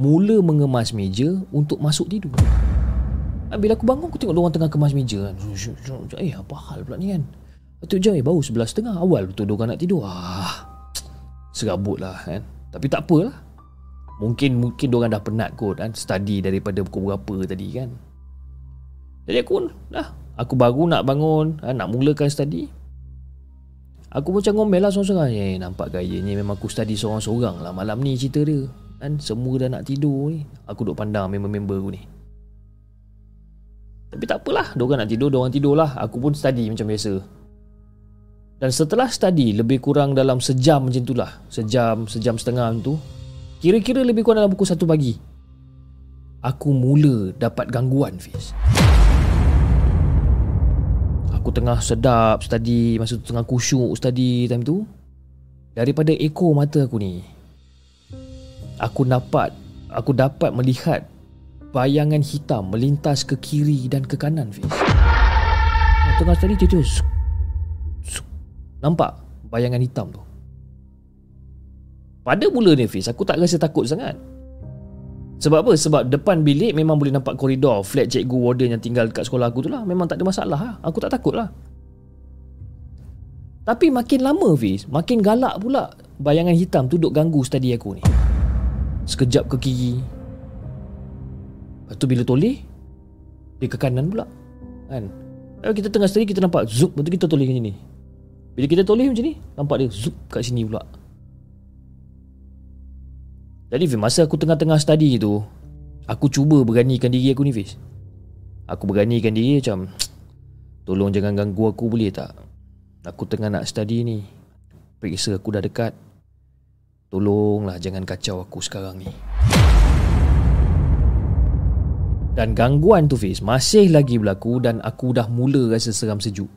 Mula mengemas meja Untuk masuk tidur Bila aku bangun Aku tengok orang tengah kemas meja kan. Eh apa hal pula ni kan Atuk jam eh baru sebelah setengah awal betul diorang nak tidur. Ah, serabut lah kan. Tapi tak apalah. Mungkin mungkin diorang dah penat kot kan. Study daripada pukul berapa tadi kan. Jadi aku dah. Aku baru nak bangun. Kan, nak mulakan study. Aku macam ngomel lah seorang-seorang. Eh nampak gayanya memang aku study seorang-seorang lah. Malam ni cerita dia. Kan semua dah nak tidur ni. Aku duduk pandang member-member aku ni. Tapi tak apalah. Diorang nak tidur, diorang tidur lah. Aku pun study macam biasa. Dan setelah study lebih kurang dalam sejam macam itulah. Sejam, sejam setengah tu. Kira-kira lebih kurang dalam pukul satu pagi. Aku mula dapat gangguan, Fiz. Aku tengah sedap study, masa tu tengah kusyuk study time tu. Daripada ekor mata aku ni. Aku dapat, aku dapat melihat bayangan hitam melintas ke kiri dan ke kanan, Fiz. Tengah study, dia Nampak bayangan hitam tu Pada mula ni Fiz Aku tak rasa takut sangat. Sebab apa? Sebab depan bilik memang boleh nampak koridor Flat cikgu warden yang tinggal dekat sekolah aku tu lah. Memang tak ada masalah lah. Aku tak takut lah. Tapi makin lama Fiz Makin galak pula Bayangan hitam tu duk ganggu study aku ni. Sekejap ke kiri. Lepas tu bila toleh Dia ke kanan pula. Kan? Kita tengah study kita nampak Zup Lepas tu kita toleh macam ni. Bila kita toleh macam ni Nampak dia zup kat sini pula Jadi Fiz Masa aku tengah-tengah study tu Aku cuba beranikan diri aku ni Fiz Aku beranikan diri macam (tsk) Tolong jangan ganggu aku boleh tak? Aku tengah nak study ni. Periksa aku dah dekat. Tolonglah jangan kacau aku sekarang ni. Dan gangguan tu Fiz masih lagi berlaku dan aku dah mula rasa seram sejuk.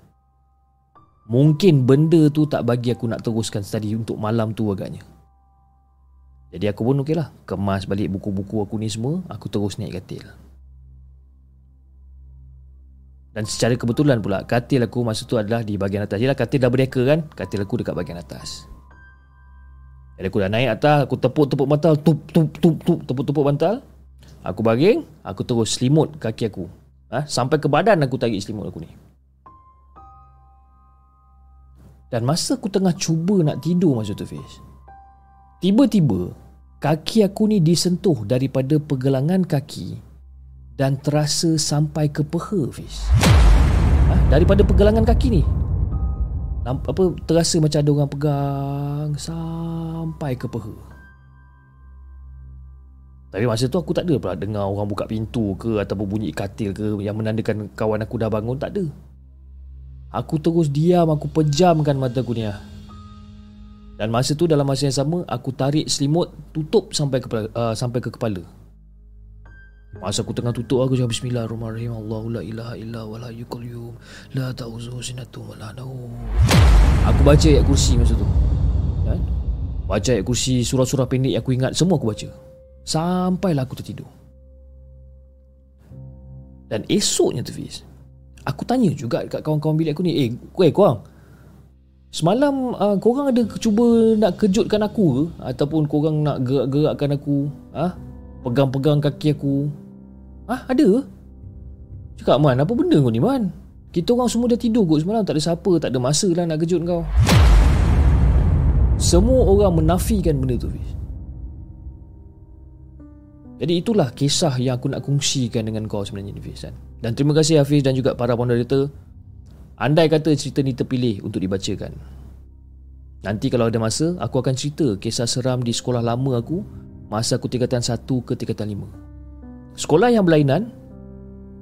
Mungkin benda tu tak bagi aku nak teruskan study untuk malam tu agaknya. Jadi aku pun okey lah. Kemas balik buku-buku aku ni semua, aku terus naik katil. Dan secara kebetulan pula, katil aku masa tu adalah di bahagian atas. Yelah katil dah berdeka kan, katil aku dekat bahagian atas. Jadi aku dah naik atas, aku tepuk-tepuk bantal, tup, tup, tup, tup, tepuk-tepuk bantal. Aku baring, aku terus selimut kaki aku. Ha? Sampai ke badan aku tarik selimut aku ni. Dan masa aku tengah cuba nak tidur masa tu Fiz Tiba-tiba Kaki aku ni disentuh daripada pergelangan kaki Dan terasa sampai ke peha Fiz ha? Daripada pergelangan kaki ni apa terasa macam ada orang pegang sampai ke peha. Tapi masa tu aku tak ada pula dengar orang buka pintu ke ataupun bunyi katil ke yang menandakan kawan aku dah bangun tak ada. Aku terus diam Aku pejamkan mata aku ni ah. Dan masa tu dalam masa yang sama Aku tarik selimut Tutup sampai ke, uh, sampai ke kepala. Masa aku tengah tutup aku cakap Bismillahirrahmanirrahim. Allahu la ilaha illa wa la yuqalyum La ta'uzuhu sinatu wa la Aku baca ayat kursi masa tu. Kan? Baca ayat kursi surah-surah pendek yang aku ingat Semua aku baca. Sampailah aku tertidur. Dan esoknya tu Fiz Aku tanya juga dekat kawan-kawan bilik aku ni Eh, eh korang Semalam uh, korang ada cuba nak kejutkan aku ke? Ataupun korang nak gerak-gerakkan aku ha? Pegang-pegang kaki aku ha? ada Cakap Man, apa benda kau ni Man? Kita orang semua dah tidur kot semalam Tak ada siapa, tak ada masa lah nak kejut kau Semua orang menafikan benda tu jadi itulah kisah yang aku nak kongsikan dengan kau sebenarnya ni Fiz kan? Dan terima kasih Hafiz dan juga para moderator Andai kata cerita ni terpilih untuk dibacakan. Nanti kalau ada masa Aku akan cerita kisah seram di sekolah lama aku Masa aku tingkatan 1 ke tingkatan 5 Sekolah yang berlainan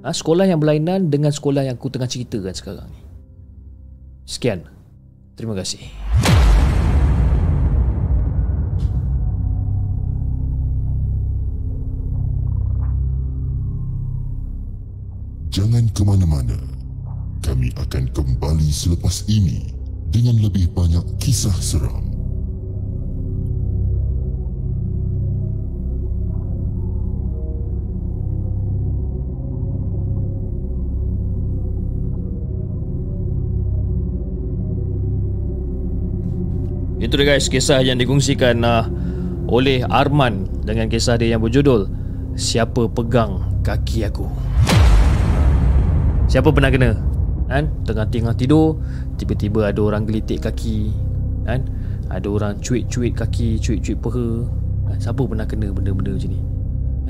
ha, Sekolah yang berlainan dengan sekolah yang aku tengah ceritakan sekarang Sekian. Terima kasih. Jangan ke mana-mana. Kami akan kembali selepas ini dengan lebih banyak kisah seram. Itu dia guys kisah yang dikongsikan uh, oleh Arman dengan kisah dia yang berjudul Siapa Pegang Kaki Aku. Siapa pernah kena? Kan? Tengah-tengah tidur, tiba-tiba ada orang gelitik kaki. Kan? Ada orang cuit-cuit kaki, cuit-cuit peha. Kan? Siapa pernah kena benda-benda macam ni?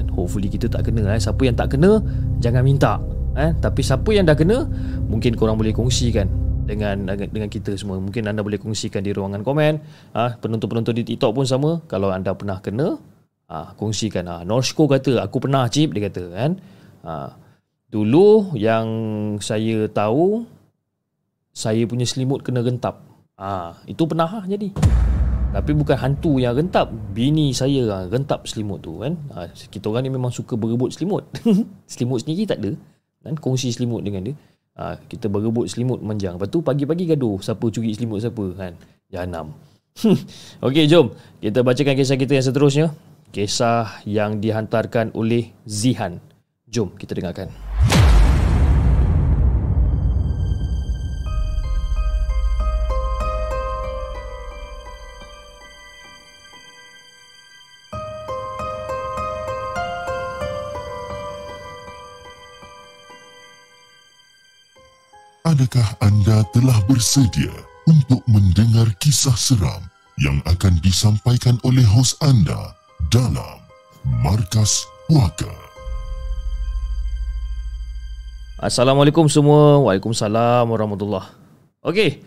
Kan? Hopefully kita tak kena. Eh? Siapa yang tak kena, jangan minta. Eh? Tapi siapa yang dah kena, mungkin korang boleh kongsikan dengan dengan kita semua. Mungkin anda boleh kongsikan di ruangan komen. Ah, penonton-penonton di TikTok pun sama. Kalau anda pernah kena, ah, kongsikan. Ah, Norshko kata, aku pernah chip, dia kata. Kan? Ah, Dulu yang saya tahu saya punya selimut kena rentap. Ah, ha, itu pernah lah jadi. Tapi bukan hantu yang rentap, bini saya lah rentap selimut tu kan. Ha, kita orang ni memang suka berebut selimut. (laughs) selimut sendiri tak ada. Kan kongsi selimut dengan dia. Ha, kita berebut selimut menjang. Lepas tu pagi-pagi gaduh siapa curi selimut siapa kan. Jahanam. (laughs) Okey, jom kita bacakan kisah kita yang seterusnya. Kisah yang dihantarkan oleh Zihan. Jom kita dengarkan. Adakah anda telah bersedia untuk mendengar kisah seram yang akan disampaikan oleh hos anda dalam Markas Puaka? Assalamualaikum semua. Waalaikumsalam warahmatullahi. Okey.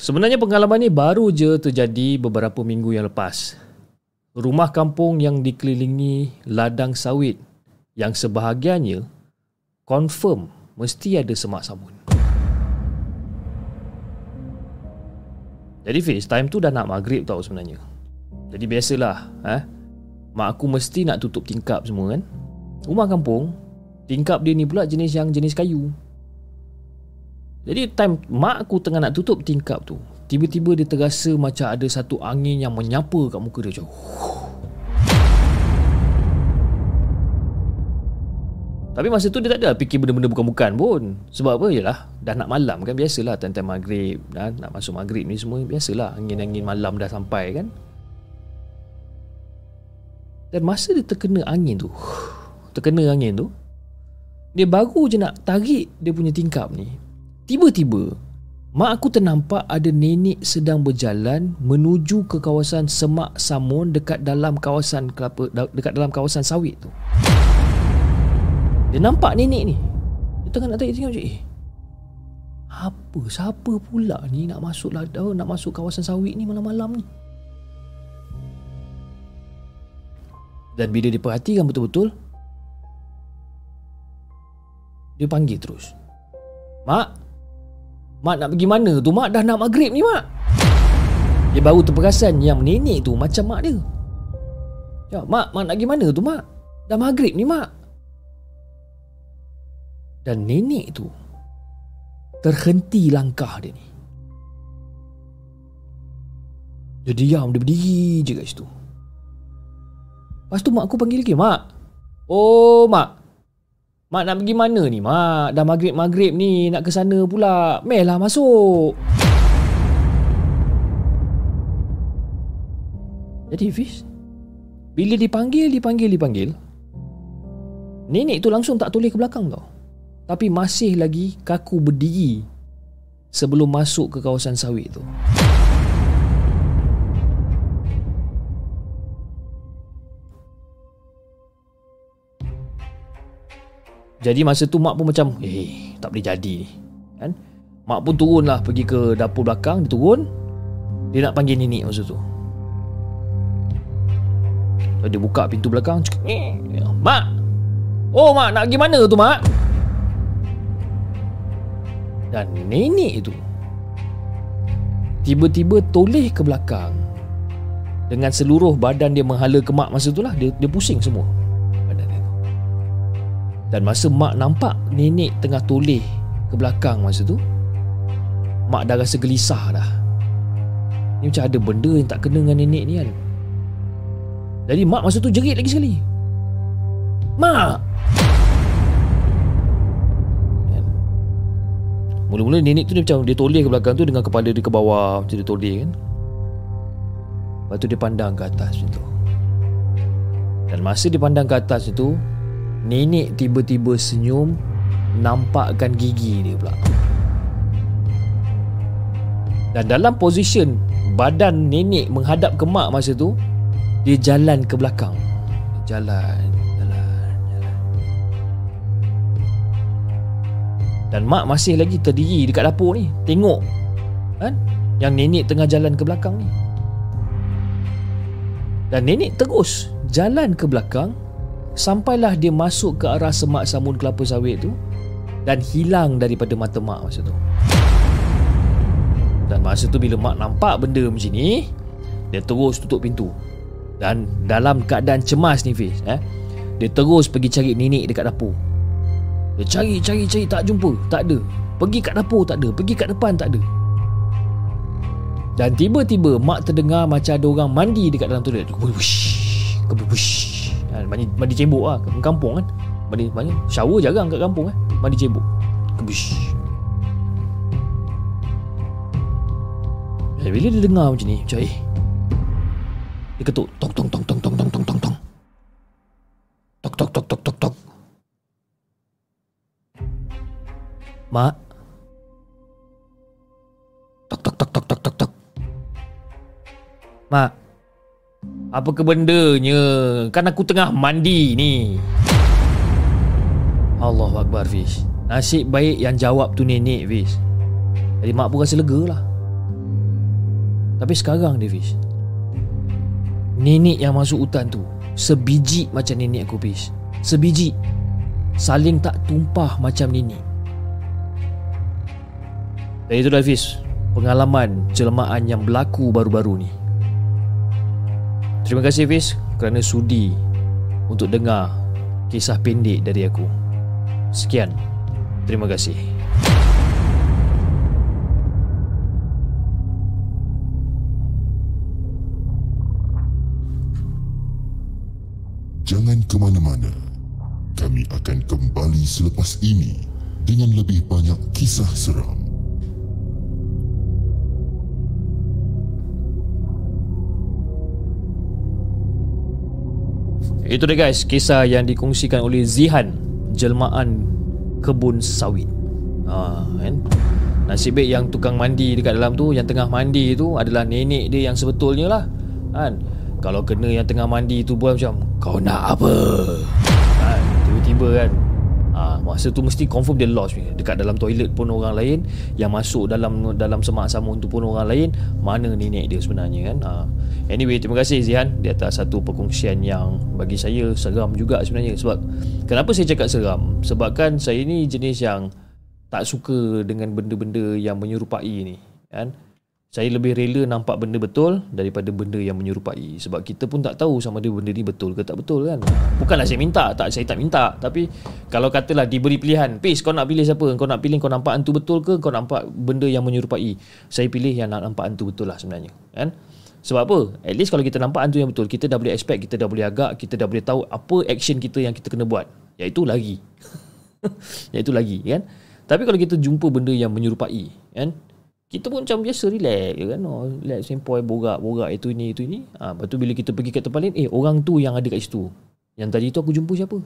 Sebenarnya pengalaman ni baru je terjadi beberapa minggu yang lepas. Rumah kampung yang dikelilingi ladang sawit yang sebahagiannya confirm mesti ada semak samun. Jadi Fiz, time tu dah nak maghrib tau sebenarnya. Jadi biasalah eh? Mak aku mesti nak tutup tingkap semua kan. Rumah kampung Tingkap dia ni pula jenis yang jenis kayu. Jadi time mak aku tengah nak tutup tingkap tu Tiba-tiba dia terasa macam ada satu angin yang menyapa kat muka dia macam Tapi masa tu dia tak ada fikir benda-benda bukan-bukan pun. Sebab apa? Yalah Dah nak malam kan Biasalah time-time maghrib dah, Nak masuk maghrib ni semua Biasalah. Angin-angin malam dah sampai kan. Dan masa dia terkena angin tu Terkena angin tu dia baru je nak tarik dia punya tingkap ni. Tiba-tiba Mak aku ternampak ada nenek sedang berjalan menuju ke kawasan Semak Samun dekat dalam kawasan kelapa dekat dalam kawasan sawit tu. Dia nampak nenek ni. Dia tengah nak tarik tengok je. Eh, apa? Siapa pula ni nak masuk ladau, nak masuk kawasan sawit ni malam-malam ni? Dan bila diperhatikan betul-betul, dia panggil terus Mak Mak nak pergi mana tu mak Dah nak maghrib ni mak Dia baru terperasan yang nenek tu macam mak dia Ya mak Mak nak pergi mana tu mak Dah maghrib ni mak Dan nenek tu Terhenti langkah dia ni Dia diam Dia berdiri je kat situ Lepas tu mak aku panggil lagi Mak Oh mak Mak nak pergi mana ni mak? Dah maghrib-maghrib ni nak ke sana pula. Meh lah masuk. Jadi Fiz, bila dipanggil, dipanggil, dipanggil, nenek tu langsung tak toleh ke belakang tau. Tapi masih lagi kaku berdiri sebelum masuk ke kawasan sawit tu. Jadi masa tu mak pun macam Eh tak boleh jadi ni. Kan? Mak pun turun lah pergi ke dapur belakang Dia turun. Dia nak panggil nenek masa tu. Dia buka pintu belakang cakap, eh, Mak. Oh mak nak pergi mana tu mak Dan nenek tu Tiba-tiba toleh ke belakang. Dengan seluruh badan dia menghala ke mak masa tu lah Dia, dia pusing semua dan masa mak nampak nenek tengah toleh ke belakang masa tu Mak dah rasa gelisah dah. Ni macam ada benda yang tak kena dengan nenek ni kan. Jadi mak masa tu jerit lagi sekali. Mak Mula-mula nenek tu dia macam dia toleh ke belakang tu dengan kepala dia ke bawah macam dia toleh kan. Lepas tu dia pandang ke atas macam tu. Dan masa dia pandang ke atas itu, Nenek tiba-tiba senyum Nampakkan gigi dia pula Dan dalam position Badan nenek menghadap ke mak masa tu Dia jalan ke belakang Jalan Jalan Dan mak masih lagi terdiri dekat dapur ni. Tengok Kan? Yang nenek tengah jalan ke belakang ni. Dan nenek terus Jalan ke belakang Sampailah dia masuk ke arah semak samun kelapa sawit tu Dan hilang daripada mata mak masa tu. Dan masa tu bila mak nampak benda macam ni Dia terus tutup pintu. Dan dalam keadaan cemas ni Fiz eh, Dia terus pergi cari nenek dekat dapur dia cari, cari, cari tak jumpa, tak ada. Pergi kat dapur tak ada, pergi kat depan tak ada. Dan tiba-tiba mak terdengar macam ada orang mandi dekat dalam toilet. Kebush kebush. Mandi, mandi cembok lah, kampung kan. Mandi, mandi, shower jarang kat kampung kan. Mandi cembok. Kebush. Dan bila dia dengar macam ni, macam eh. Dia ketuk, tong, tong, tong, tong, tong, tong, tong, tong. Tok, tok, tok, tok, tok, tok. Mak tok tok tok tok tok tok tok mak apa ke bendanya? Kan aku tengah mandi ni. Allah Akbar Fish. Nasib baik yang jawab tu nenek Fish. Jadi mak pun rasa lega lah. Tapi sekarang dia Fish. Nenek yang masuk hutan tu. Sebiji macam nenek aku Fish. Sebiji. Saling tak tumpah macam nenek. Dan itulah Fish. Pengalaman jelmaan yang berlaku baru-baru ni. Terima kasih Fiz kerana sudi untuk dengar kisah pendek dari aku. Sekian. Terima kasih. Jangan ke mana-mana. Kami akan kembali selepas ini dengan lebih banyak kisah seram. Itu dia guys, kisah yang dikongsikan oleh Zihan, jelmaan kebun sawit. Ha, kan? Nasib baik yang tukang mandi dekat dalam tu, yang tengah mandi tu adalah nenek dia yang sebetulnya lah. Kan? Kalau kena yang tengah mandi tu buat macam, kau nak apa? Kan? Tiba-tiba kan, Ha, masa tu mesti confirm dia lost ni. Dekat dalam toilet pun orang lain Yang masuk dalam dalam semak samun tu pun orang lain Mana nenek dia sebenarnya kan ha. Anyway terima kasih Zihan Di atas satu perkongsian yang Bagi saya seram juga sebenarnya Sebab Kenapa saya cakap seram Sebabkan saya ni jenis yang Tak suka dengan benda-benda yang menyerupai ni Kan saya lebih rela nampak benda betul daripada benda yang menyerupai. Sebab kita pun tak tahu sama ada benda ni betul ke tak betul kan. Bukanlah saya minta tak saya tak minta. Tapi kalau katalah diberi pilihan Pis kau nak pilih siapa? Kau nak pilih kau nampak hantu betul ke? Kau nampak benda yang menyerupai? Saya pilih yang nak nampak hantu betul lah sebenarnya kan? Sebab apa? At least kalau kita nampak hantu yang betul kita dah boleh expect kita dah boleh agak kita dah boleh tahu apa action kita yang kita kena buat. Iaitu lagi. (laughs) Iaitu lagi kan? Tapi kalau kita jumpa benda yang menyerupai kan kita pun macam biasa relax je kan. Oh, relax sempoi borak borak itu ini itu ini ha, lepas tu bila kita pergi ke tempat lain eh orang tu yang ada kat situ. Yang tadi tu aku jumpa siapa?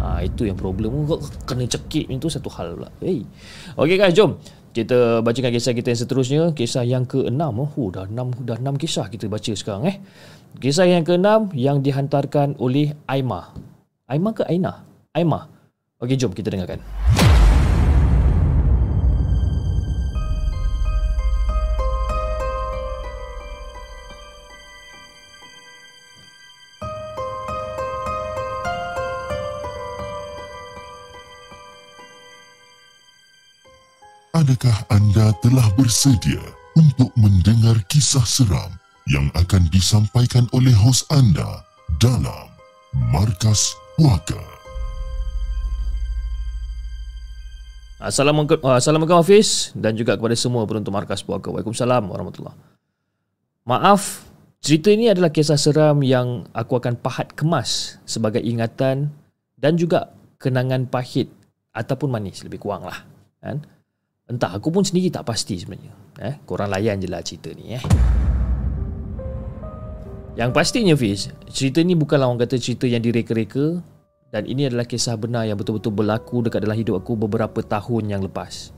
Ha, itu yang problem. Kau kena cekik itu satu hal pula. Hey. ok guys jom. Kita bacakan kisah kita yang seterusnya. Kisah yang ke-6 oh, dah 6 dah 6 kisah kita baca sekarang eh. Kisah yang ke-6 yang dihantarkan oleh Aimah. Aimah ke Aina? Aimah. Ok jom kita dengarkan Adakah anda telah bersedia untuk mendengar kisah seram yang akan disampaikan oleh hos anda dalam Markas Puaka? Assalamualaikum, uh, Assalamualaikum Hafiz dan juga kepada semua penonton Markas Puaka. Waalaikumsalam warahmatullahi Maaf, cerita ini adalah kisah seram yang aku akan pahat kemas sebagai ingatan dan juga kenangan pahit ataupun manis lebih kurang lah. Kan? Entah, aku pun sendiri tak pasti sebenarnya. Eh, korang layan je lah cerita ni eh. Yang pastinya Fiz, cerita ni bukanlah orang kata cerita yang direka-reka dan ini adalah kisah benar yang betul-betul berlaku dekat dalam hidup aku beberapa tahun yang lepas.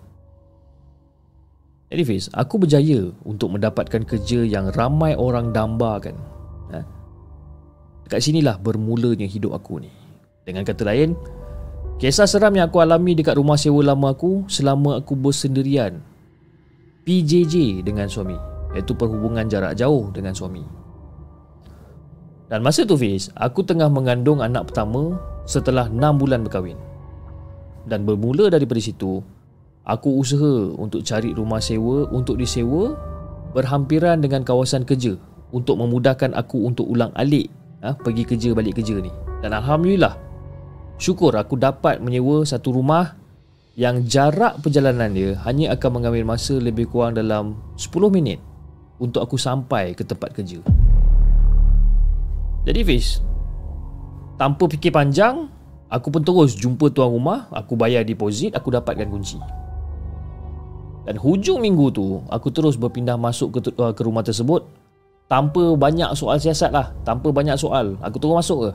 Jadi Fiz, aku berjaya untuk mendapatkan kerja yang ramai orang dambakan. Eh? Dekat sinilah bermulanya hidup aku ni. Dengan kata lain, Kisah seram yang aku alami dekat rumah sewa lama aku selama aku bersendirian. PJJ dengan suami. Iaitu perhubungan jarak jauh dengan suami. Dan masa tu Fiz, aku tengah mengandung anak pertama setelah 6 bulan berkahwin. Dan bermula daripada situ, aku usaha untuk cari rumah sewa untuk disewa berhampiran dengan kawasan kerja untuk memudahkan aku untuk ulang alik ha, pergi kerja balik kerja ni. Dan Alhamdulillah, Syukur aku dapat menyewa satu rumah yang jarak perjalanan dia hanya akan mengambil masa lebih kurang dalam 10 minit untuk aku sampai ke tempat kerja. Jadi Fiz, tanpa fikir panjang, aku pun terus jumpa tuan rumah, aku bayar deposit, aku dapatkan kunci. Dan hujung minggu tu, aku terus berpindah masuk ke, uh, ke rumah tersebut tanpa banyak soal siasat lah, tanpa banyak soal. Aku terus masuk ke?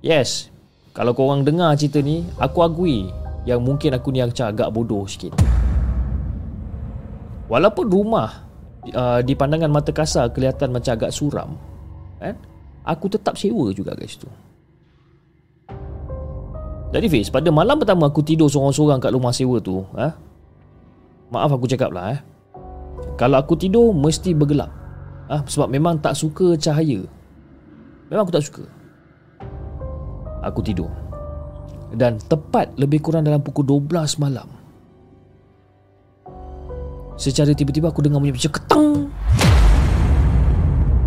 Yes, kalau korang dengar cerita ni Aku agui Yang mungkin aku ni agak bodoh sikit Walaupun rumah uh, Di pandangan mata kasar Kelihatan macam agak suram kan? Aku tetap sewa juga guys tu Jadi Fiz Pada malam pertama aku tidur sorang-sorang Kat rumah sewa tu ha? Maaf aku cakap lah eh. Kalau aku tidur Mesti bergelap ha? Sebab memang tak suka cahaya Memang aku tak suka aku tidur. Dan tepat lebih kurang dalam pukul 12 malam. Secara tiba-tiba aku dengar bunyi macam ketang.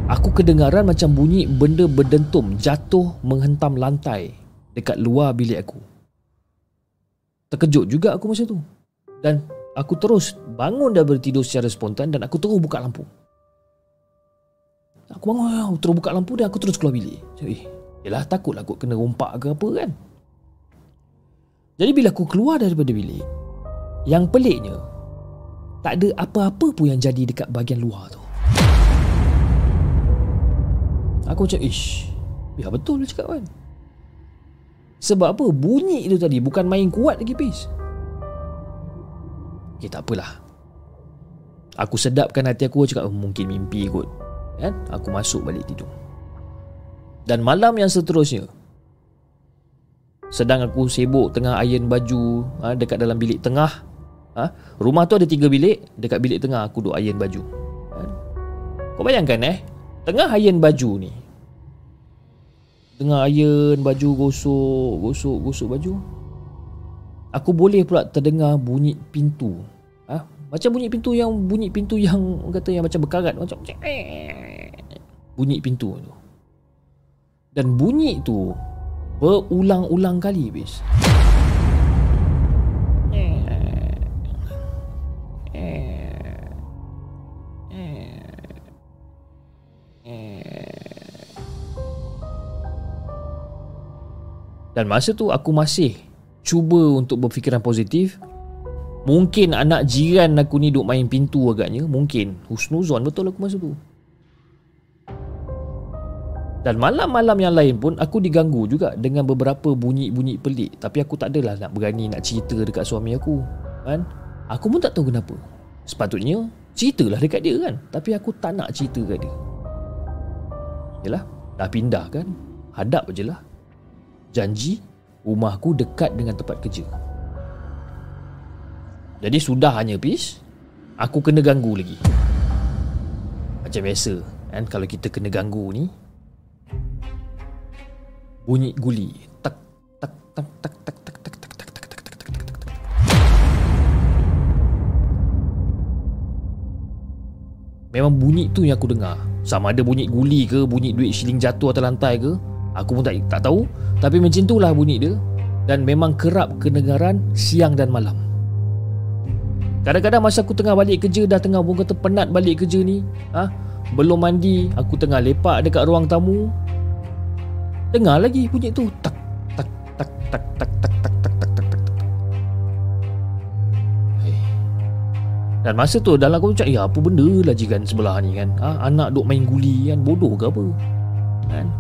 Aku kedengaran macam bunyi benda berdentum jatuh menghentam lantai dekat luar bilik aku. Terkejut juga aku masa tu. Dan aku terus bangun dah bertidur secara spontan dan aku terus buka lampu. Aku bangun, aku terus buka lampu dan aku terus keluar bilik. Eh, yelah takutlah aku kena rompak ke apa kan. Jadi bila aku keluar daripada bilik, yang peliknya, tak ada apa-apa pun yang jadi dekat bahagian luar tu. Aku cakap, ish, ya betul lah cakap kan. Sebab apa? Bunyi itu tadi bukan main kuat lagi, Pis. Okay, tak apalah. Aku sedapkan hati aku cakap, oh, mungkin mimpi kot. Kan? Aku masuk balik tidur. Dan malam yang seterusnya, sedang aku sibuk tengah iron baju ha, dekat dalam bilik tengah. Ha, rumah tu ada tiga bilik, dekat bilik tengah aku duduk iron baju. Ha. Kau bayangkan eh, tengah iron baju ni, Tengah iron baju gosok Gosok gosok baju Aku boleh pula terdengar bunyi pintu ha? Macam bunyi pintu yang Bunyi pintu yang Kata yang macam berkarat Macam Bunyi pintu tu Dan bunyi tu Berulang-ulang kali bis Dan masa tu aku masih cuba untuk berfikiran positif. Mungkin anak jiran aku ni duk main pintu agaknya. Mungkin. Husnuzon betul aku masa tu. Dan malam-malam yang lain pun aku diganggu juga dengan beberapa bunyi-bunyi pelik. Tapi aku tak adalah nak berani nak cerita dekat suami aku. Kan? Aku pun tak tahu kenapa. Sepatutnya ceritalah dekat dia kan. Tapi aku tak nak cerita dekat dia. Yalah, dah pindah kan. Hadap je lah janji rumahku dekat dengan tempat kerja. Jadi sudah hanya pis, aku kena ganggu lagi. Macam biasa, kan kalau kita kena ganggu ni bunyi guli tak tak tak tak tak tak tak tak tak tak tak tak tak tak tak Memang bunyi tu yang aku dengar. Sama ada bunyi guli ke, bunyi duit shilling jatuh atas lantai ke, Aku pun tak, tak tahu Tapi macam itulah bunyi dia Dan memang kerap kedengaran siang dan malam Kadang-kadang masa aku tengah balik kerja Dah tengah pun kata penat balik kerja ni ha? Belum mandi Aku tengah lepak dekat ruang tamu Dengar lagi bunyi tu. Tak tak tak tak tak tak tak tak tak tak tak. Tak dan masa tu dalam aku cakap Ya apa benda lah jiran sebelah ni kan? Ha? Anak duk main guli kan? Bodoh ke apa? Kan?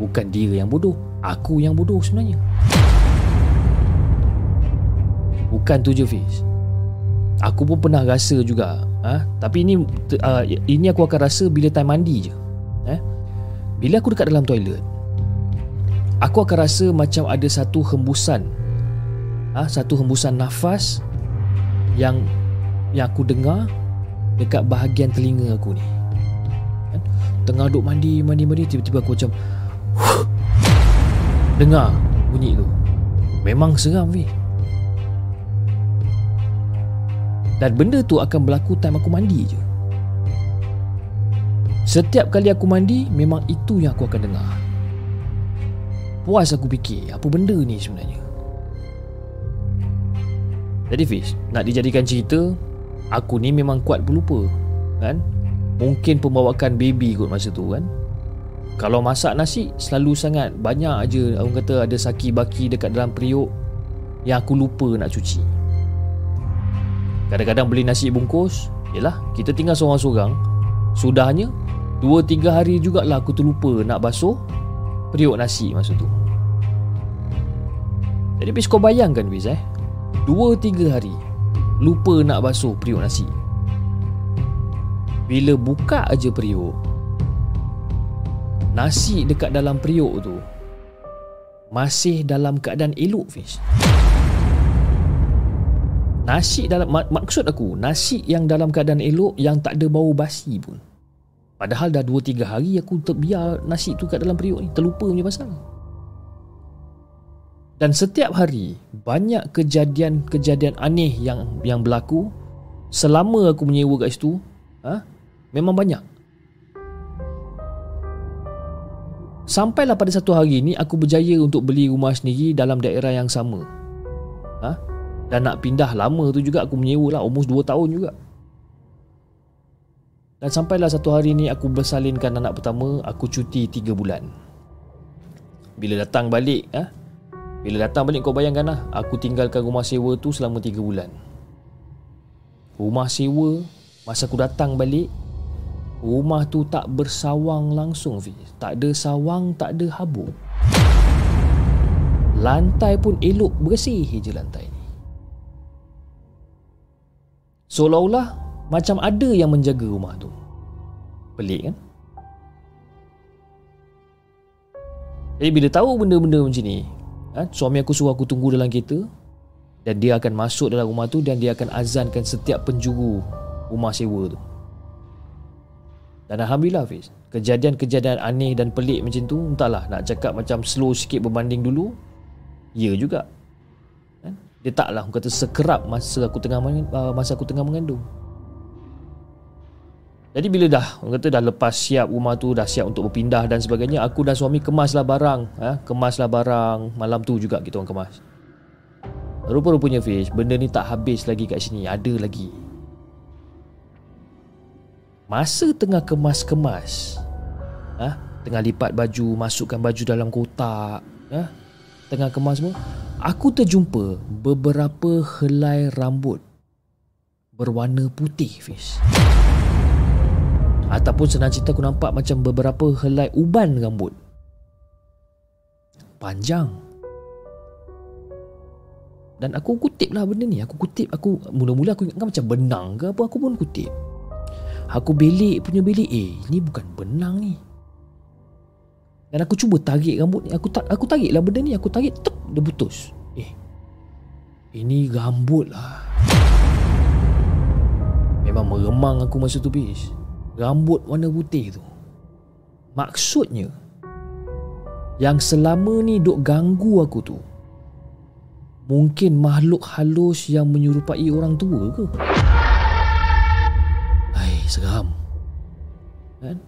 Bukan dia yang bodoh Aku yang bodoh sebenarnya. Bukan tu je Fiz. Aku pun pernah rasa juga ha? Tapi ini uh, Ini aku akan rasa bila time mandi je. eh? Bila aku dekat dalam toilet Aku akan rasa macam ada satu hembusan. Ha? Satu hembusan nafas Yang Yang aku dengar Dekat bahagian telinga aku ni. Eh? Tengah duduk mandi Mandi-mandi Tiba-tiba aku macam Dengar bunyi tu. Memang seram weh Dan benda tu akan berlaku time aku mandi je Setiap kali aku mandi Memang itu yang aku akan dengar. Puas aku fikir Apa benda ni sebenarnya? Jadi Fiz Nak dijadikan cerita Aku ni memang kuat pelupa Kan? Mungkin pembawakan baby kot masa tu kan? Kalau masak nasi Selalu sangat Banyak aja Orang kata ada saki baki Dekat dalam periuk Yang aku lupa nak cuci. Kadang-kadang beli nasi bungkus Yelah Kita tinggal seorang-seorang. Sudahnya Dua tiga hari jugalah aku terlupa nak basuh Periuk nasi masa tu. Jadi bis kau bayangkan bis eh? Dua tiga hari Lupa nak basuh periuk nasi. Bila buka aja periuk nasi dekat dalam periuk tu masih dalam keadaan elok fish nasi dalam mak, maksud aku nasi yang dalam keadaan elok yang tak ada bau basi pun padahal dah 2 3 hari aku terbiar nasi tu kat dalam periuk ni terlupa punya pasal dan setiap hari banyak kejadian-kejadian aneh yang yang berlaku selama aku menyewa kat situ ha? memang banyak Sampailah pada satu hari ini aku berjaya untuk beli rumah sendiri dalam daerah yang sama. ha? Dan nak pindah lama tu juga aku menyewa lah Almost 2 tahun juga Dan sampailah satu hari ni Aku bersalinkan anak pertama Aku cuti 3 bulan Bila datang balik ha? Bila datang balik kau bayangkan lah Aku tinggalkan rumah sewa tu selama 3 bulan Rumah sewa Masa aku datang balik Rumah tu tak bersawang langsung Fiz. Tak ada sawang, tak ada habuk Lantai pun elok bersih je lantai ni Seolah-olah macam ada yang menjaga rumah tu Pelik kan? Jadi bila tahu benda-benda macam ni ha, Suami aku suruh aku tunggu dalam kereta Dan dia akan masuk dalam rumah tu Dan dia akan azankan setiap penjuru rumah sewa tu Dan Alhamdulillah Fiz Kejadian-kejadian aneh dan pelik macam tu Entahlah nak cakap macam slow sikit berbanding dulu Ya juga kan? Dia taklah kata sekerap masa aku tengah uh, masa aku tengah mengandung jadi bila dah orang kata dah lepas siap rumah tu dah siap untuk berpindah dan sebagainya aku dan suami kemaslah barang ha? kemaslah barang malam tu juga kita orang kemas rupa-rupanya Fish benda ni tak habis lagi kat sini ada lagi masa tengah kemas-kemas ha? tengah lipat baju masukkan baju dalam kotak ha? tengah kemas semua aku terjumpa beberapa helai rambut berwarna putih fish ataupun senang cerita aku nampak macam beberapa helai uban rambut. Panjang. Dan aku kutip lah benda ni. Aku kutip aku mula-mula aku ingatkan macam benang ke apa aku pun kutip. Aku belik punya belik eh ni bukan benang ni. Dan aku cuba tarik rambut ni. Aku tak aku tarik lah benda ni. Aku tarik tek Dia putus. Eh Ini rambut lah. Memang meremang aku masa tu bis Rambut warna putih tu Maksudnya Yang selama ni duk ganggu aku tu Mungkin makhluk halus yang menyerupai orang tua ke? Hai, seram. Kan?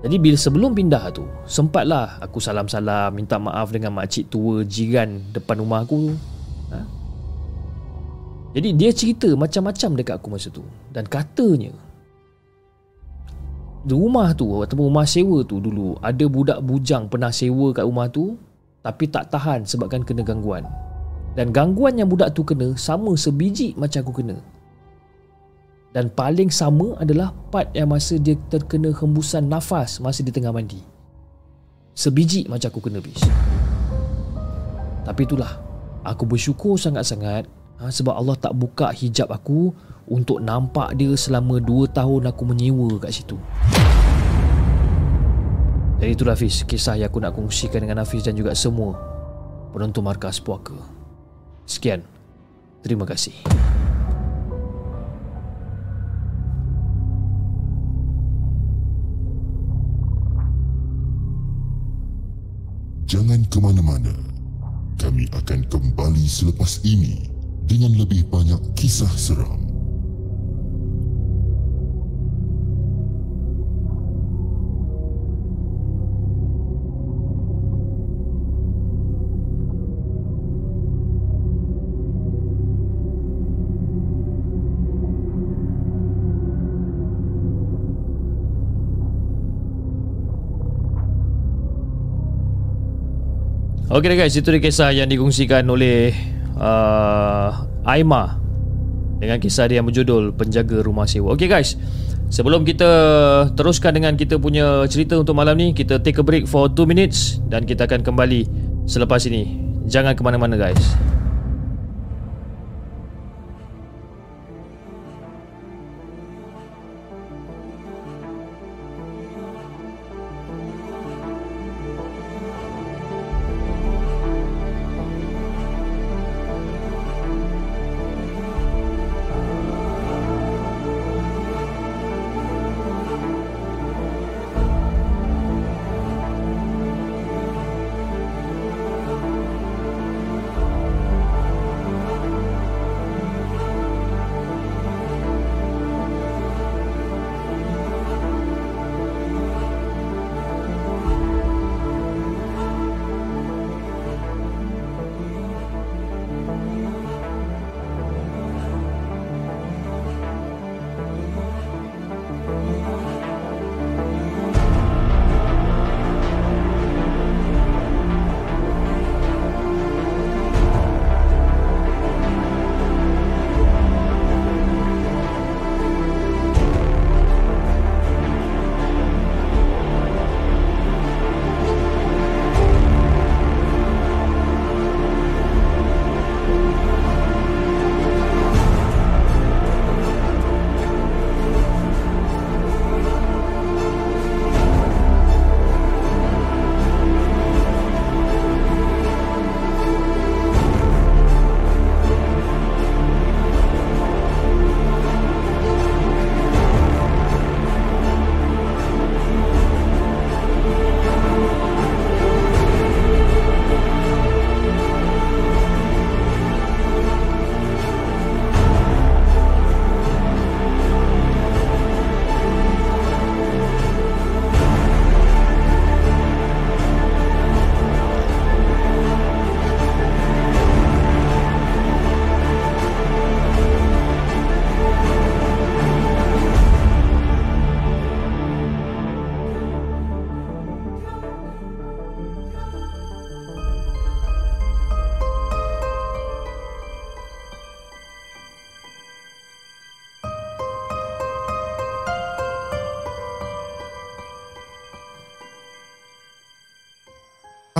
Jadi bila sebelum pindah tu Sempatlah aku salam-salam Minta maaf dengan makcik tua jiran depan rumah aku ha? Jadi dia cerita macam-macam dekat aku masa tu Dan katanya rumah tu Ataupun rumah sewa tu dulu Ada budak bujang pernah sewa kat rumah tu Tapi tak tahan sebabkan kena gangguan Dan gangguan yang budak tu kena Sama sebiji macam aku kena dan paling sama adalah part yang masa dia terkena hembusan nafas masa di tengah mandi. Sebiji macam aku kena bis. Tapi itulah, aku bersyukur sangat-sangat ha, sebab Allah tak buka hijab aku untuk nampak dia selama 2 tahun aku menyewa kat situ. Dan itulah Hafiz, kisah yang aku nak kongsikan dengan Hafiz dan juga semua penonton markas puaka. Sekian. Terima kasih. Jangan ke mana-mana. Kami akan kembali selepas ini dengan lebih banyak kisah seram. Okey guys, itu dia kisah yang dikongsikan oleh uh, Aima dengan kisah dia yang berjudul Penjaga Rumah Sewa. Okey guys, sebelum kita teruskan dengan kita punya cerita untuk malam ni, kita take a break for 2 minutes dan kita akan kembali selepas ini. Jangan ke mana-mana guys.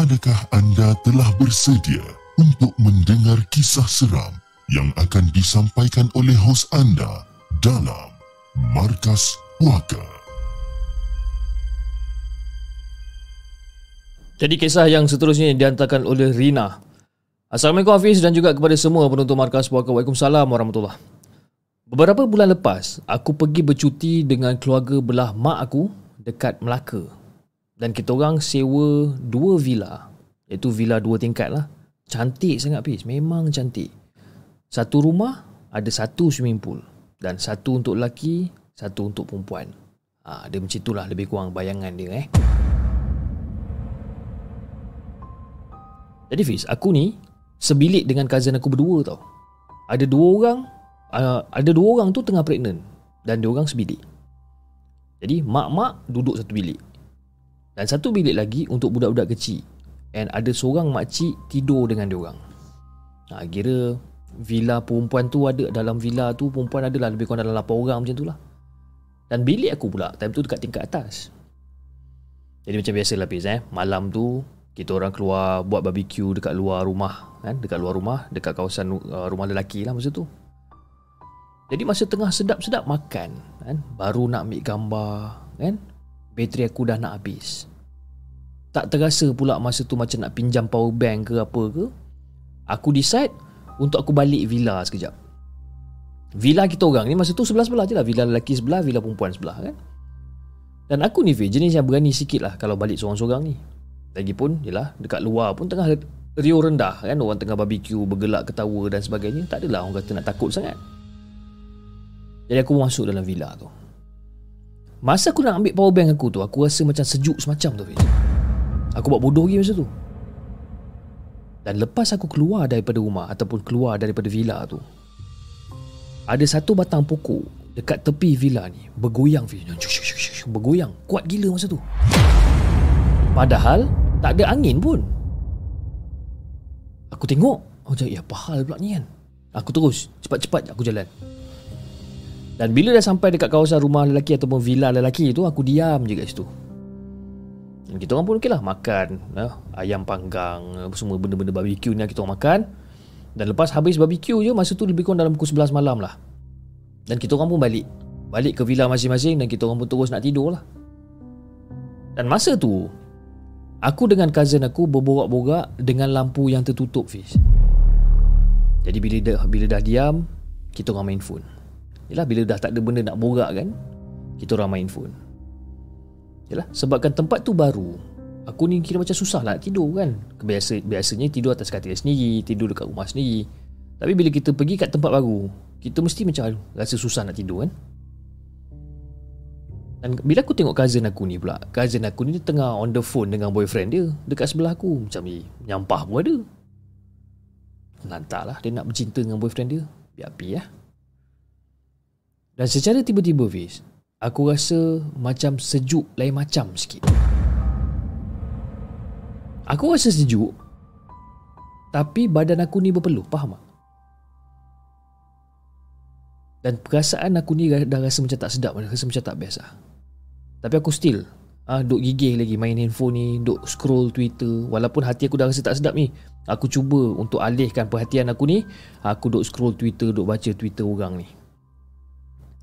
Adakah anda telah bersedia untuk mendengar kisah seram yang akan disampaikan oleh hos anda dalam Markas Puaka? Jadi kisah yang seterusnya dihantarkan oleh Rina. Assalamualaikum Hafiz dan juga kepada semua penonton Markas Puaka. Waalaikumsalam warahmatullahi Beberapa bulan lepas, aku pergi bercuti dengan keluarga belah mak aku dekat Melaka. Dan kita orang sewa dua villa. Iaitu villa dua tingkat lah. Cantik sangat Hafiz. Memang cantik. Satu rumah ada satu swimming pool. Dan satu untuk lelaki, satu untuk perempuan. Ha, dia macam itulah lebih kurang bayangan dia eh. Jadi Fiz, aku ni sebilik dengan cousin aku berdua tau. Ada dua orang, uh, ada dua orang tu tengah pregnant dan dua orang sebilik. Jadi mak-mak duduk satu bilik. Dan satu bilik lagi untuk budak-budak kecil. And ada seorang makcik tidur dengan dia orang. Ha, kira villa perempuan tu ada dalam villa tu perempuan adalah lebih kurang dalam 8 orang macam tu lah. Dan bilik aku pula time tu dekat tingkat atas. Jadi macam biasa lah Fiz eh. Malam tu kita orang keluar buat barbecue dekat luar rumah kan dekat luar rumah dekat kawasan uh, rumah lelaki lah masa tu jadi masa tengah sedap-sedap makan kan baru nak ambil gambar kan bateri aku dah nak habis tak terasa pula masa tu macam nak pinjam power bank ke apa ke aku decide untuk aku balik villa sekejap villa kita orang ni masa tu sebelah-sebelah je lah villa lelaki sebelah villa perempuan sebelah kan dan aku ni jenis yang berani sikit lah kalau balik seorang-seorang ni Lagipun yalah dekat luar pun tengah rio rendah kan orang tengah barbecue bergelak ketawa dan sebagainya tak adalah orang kata nak takut sangat. Jadi aku masuk dalam villa tu. Masa aku nak ambil power bank aku tu aku rasa macam sejuk semacam tu Fiz. Aku buat bodoh lagi masa tu. Dan lepas aku keluar daripada rumah ataupun keluar daripada villa tu ada satu batang pokok dekat tepi villa ni bergoyang. Bergoyang kuat gila masa tu. Padahal tak ada angin pun. Aku tengok, aku cakap, ya apa hal pula ni kan? Aku terus, cepat-cepat aku jalan. Dan bila dah sampai dekat kawasan rumah lelaki ataupun villa lelaki tu, aku diam je kat situ. Kita orang pun okey lah, makan. Eh, ayam panggang, semua benda-benda barbecue ni kita orang makan. Dan lepas habis barbecue je, masa tu lebih kurang dalam pukul 11 malam lah. Dan kita orang pun balik. Balik ke villa masing-masing dan kita orang pun terus nak tidur lah. Dan masa tu, Aku dengan cousin aku berborak-borak dengan lampu yang tertutup Fiz. Jadi bila dah, bila dah diam, kita orang main phone. Yalah bila dah tak ada benda nak borak kan, kita orang main phone. Yalah sebabkan tempat tu baru. Aku ni kira macam susah lah tidur kan. Biasa, biasanya tidur atas katil sendiri, tidur dekat rumah sendiri. Tapi bila kita pergi kat tempat baru, kita mesti macam rasa susah nak tidur kan. Dan bila aku tengok cousin aku ni pula Cousin aku ni tengah on the phone dengan boyfriend dia Dekat sebelah aku Macam ni Nyampah pun ada Lantak lah Dia nak bercinta dengan boyfriend dia Biar api ya Dan secara tiba-tiba Fiz Aku rasa macam sejuk lain macam sikit Aku rasa sejuk Tapi badan aku ni berpeluh Faham tak? Dan perasaan aku ni dah rasa macam tak sedap Rasa macam tak biasa tapi aku still ah duk gigih lagi main handphone ni, duk scroll Twitter walaupun hati aku dah rasa tak sedap ni. Aku cuba untuk alihkan perhatian aku ni, aku duk scroll Twitter, duk baca Twitter orang ni.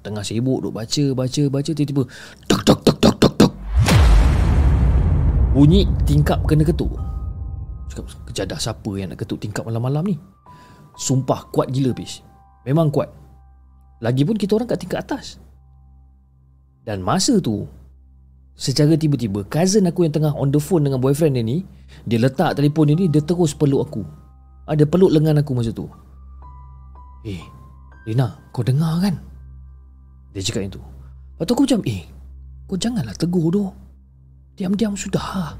Tengah sibuk duk baca, baca, baca tiba-tiba tok tok tok tok tok tok. Bunyi tingkap kena ketuk. Cakap kejadah siapa yang nak ketuk tingkap malam-malam ni? Sumpah kuat gila bis. Memang kuat. Lagipun kita orang kat tingkat atas. Dan masa tu Secara tiba-tiba Cousin aku yang tengah on the phone dengan boyfriend dia ni Dia letak telefon dia ni Dia terus peluk aku Ada peluk lengan aku masa tu Eh Rina kau dengar kan Dia cakap yang tu. Lepas tu aku macam Eh kau janganlah tegur tu Diam-diam sudah.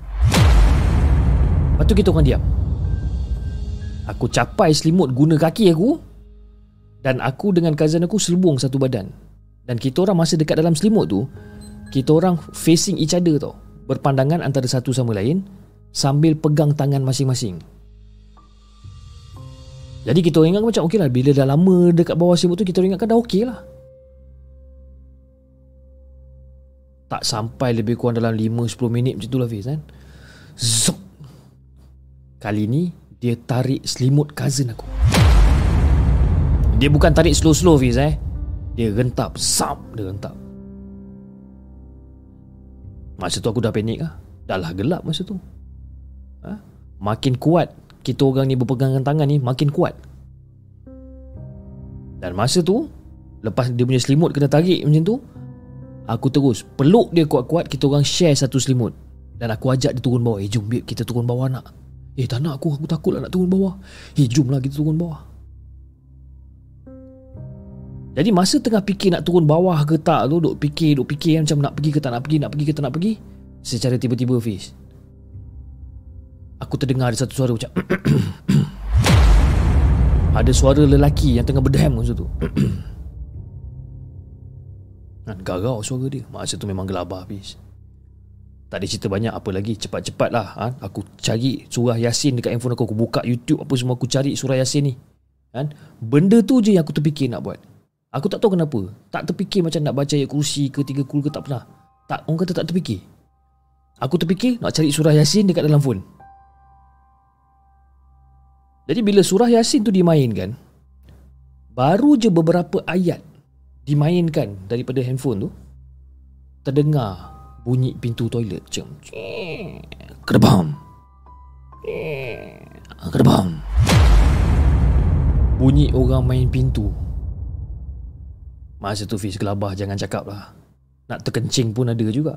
Lepas tu kita orang diam. Aku capai selimut guna kaki aku Dan aku dengan cousin aku selubung satu badan. Dan kita orang masa dekat dalam selimut tu kita orang facing each other tau. Berpandangan antara satu sama lain sambil pegang tangan masing-masing. Jadi kita ingat macam okey lah bila dah lama dekat bawah sibuk tu kita ingatkan dah okey lah tak sampai lebih kurang dalam 5-10 minit macam tu lah Fiz kan Zup. Kali ni dia tarik selimut cousin aku. Dia bukan tarik slow-slow Fiz eh. Dia rentap, sap dia rentap. Masa tu aku dah panik lah. Dah lah gelap masa tu. Ha? Makin kuat kita orang ni berpegangan tangan ni makin kuat. Dan masa tu lepas dia punya selimut kena tarik macam tu, aku terus peluk dia kuat-kuat kita orang share satu selimut. Dan aku ajak dia turun bawah. Eh jom kita turun bawah nak. Eh tak nak aku Aku takut lah nak turun bawah Eh jom lah kita turun bawah Jadi masa tengah fikir nak turun bawah ke tak tu Duk fikir Duk fikir macam nak pergi ke tak nak pergi Nak pergi ke tak nak pergi Secara tiba-tiba Fiz Aku terdengar ada satu suara macam (coughs) (coughs) (coughs) Ada suara lelaki yang tengah berdehem masa tu Dan garau suara dia. Masa tu memang gelabah Fiz tak ada cerita banyak apa lagi. Cepat-cepat lah ha? Aku cari surah Yasin dekat handphone aku. Aku buka YouTube apa semua Aku cari surah Yasin ni. Kan? Benda tu je yang aku terfikir nak buat. Aku tak tahu kenapa. Tak terfikir macam nak baca ayat kursi ke tiga kul ke tak pernah. Tak, orang kata tak terfikir. Aku terfikir nak cari surah Yasin dekat dalam phone. Jadi bila surah Yasin tu dimainkan Baru je beberapa ayat Dimainkan daripada handphone tu Terdengar bunyi pintu toilet macam kerbam. Kerbam. Bunyi orang main pintu. Masa tu Fiz gelabah jangan cakap lah. Nak terkencing pun ada juga.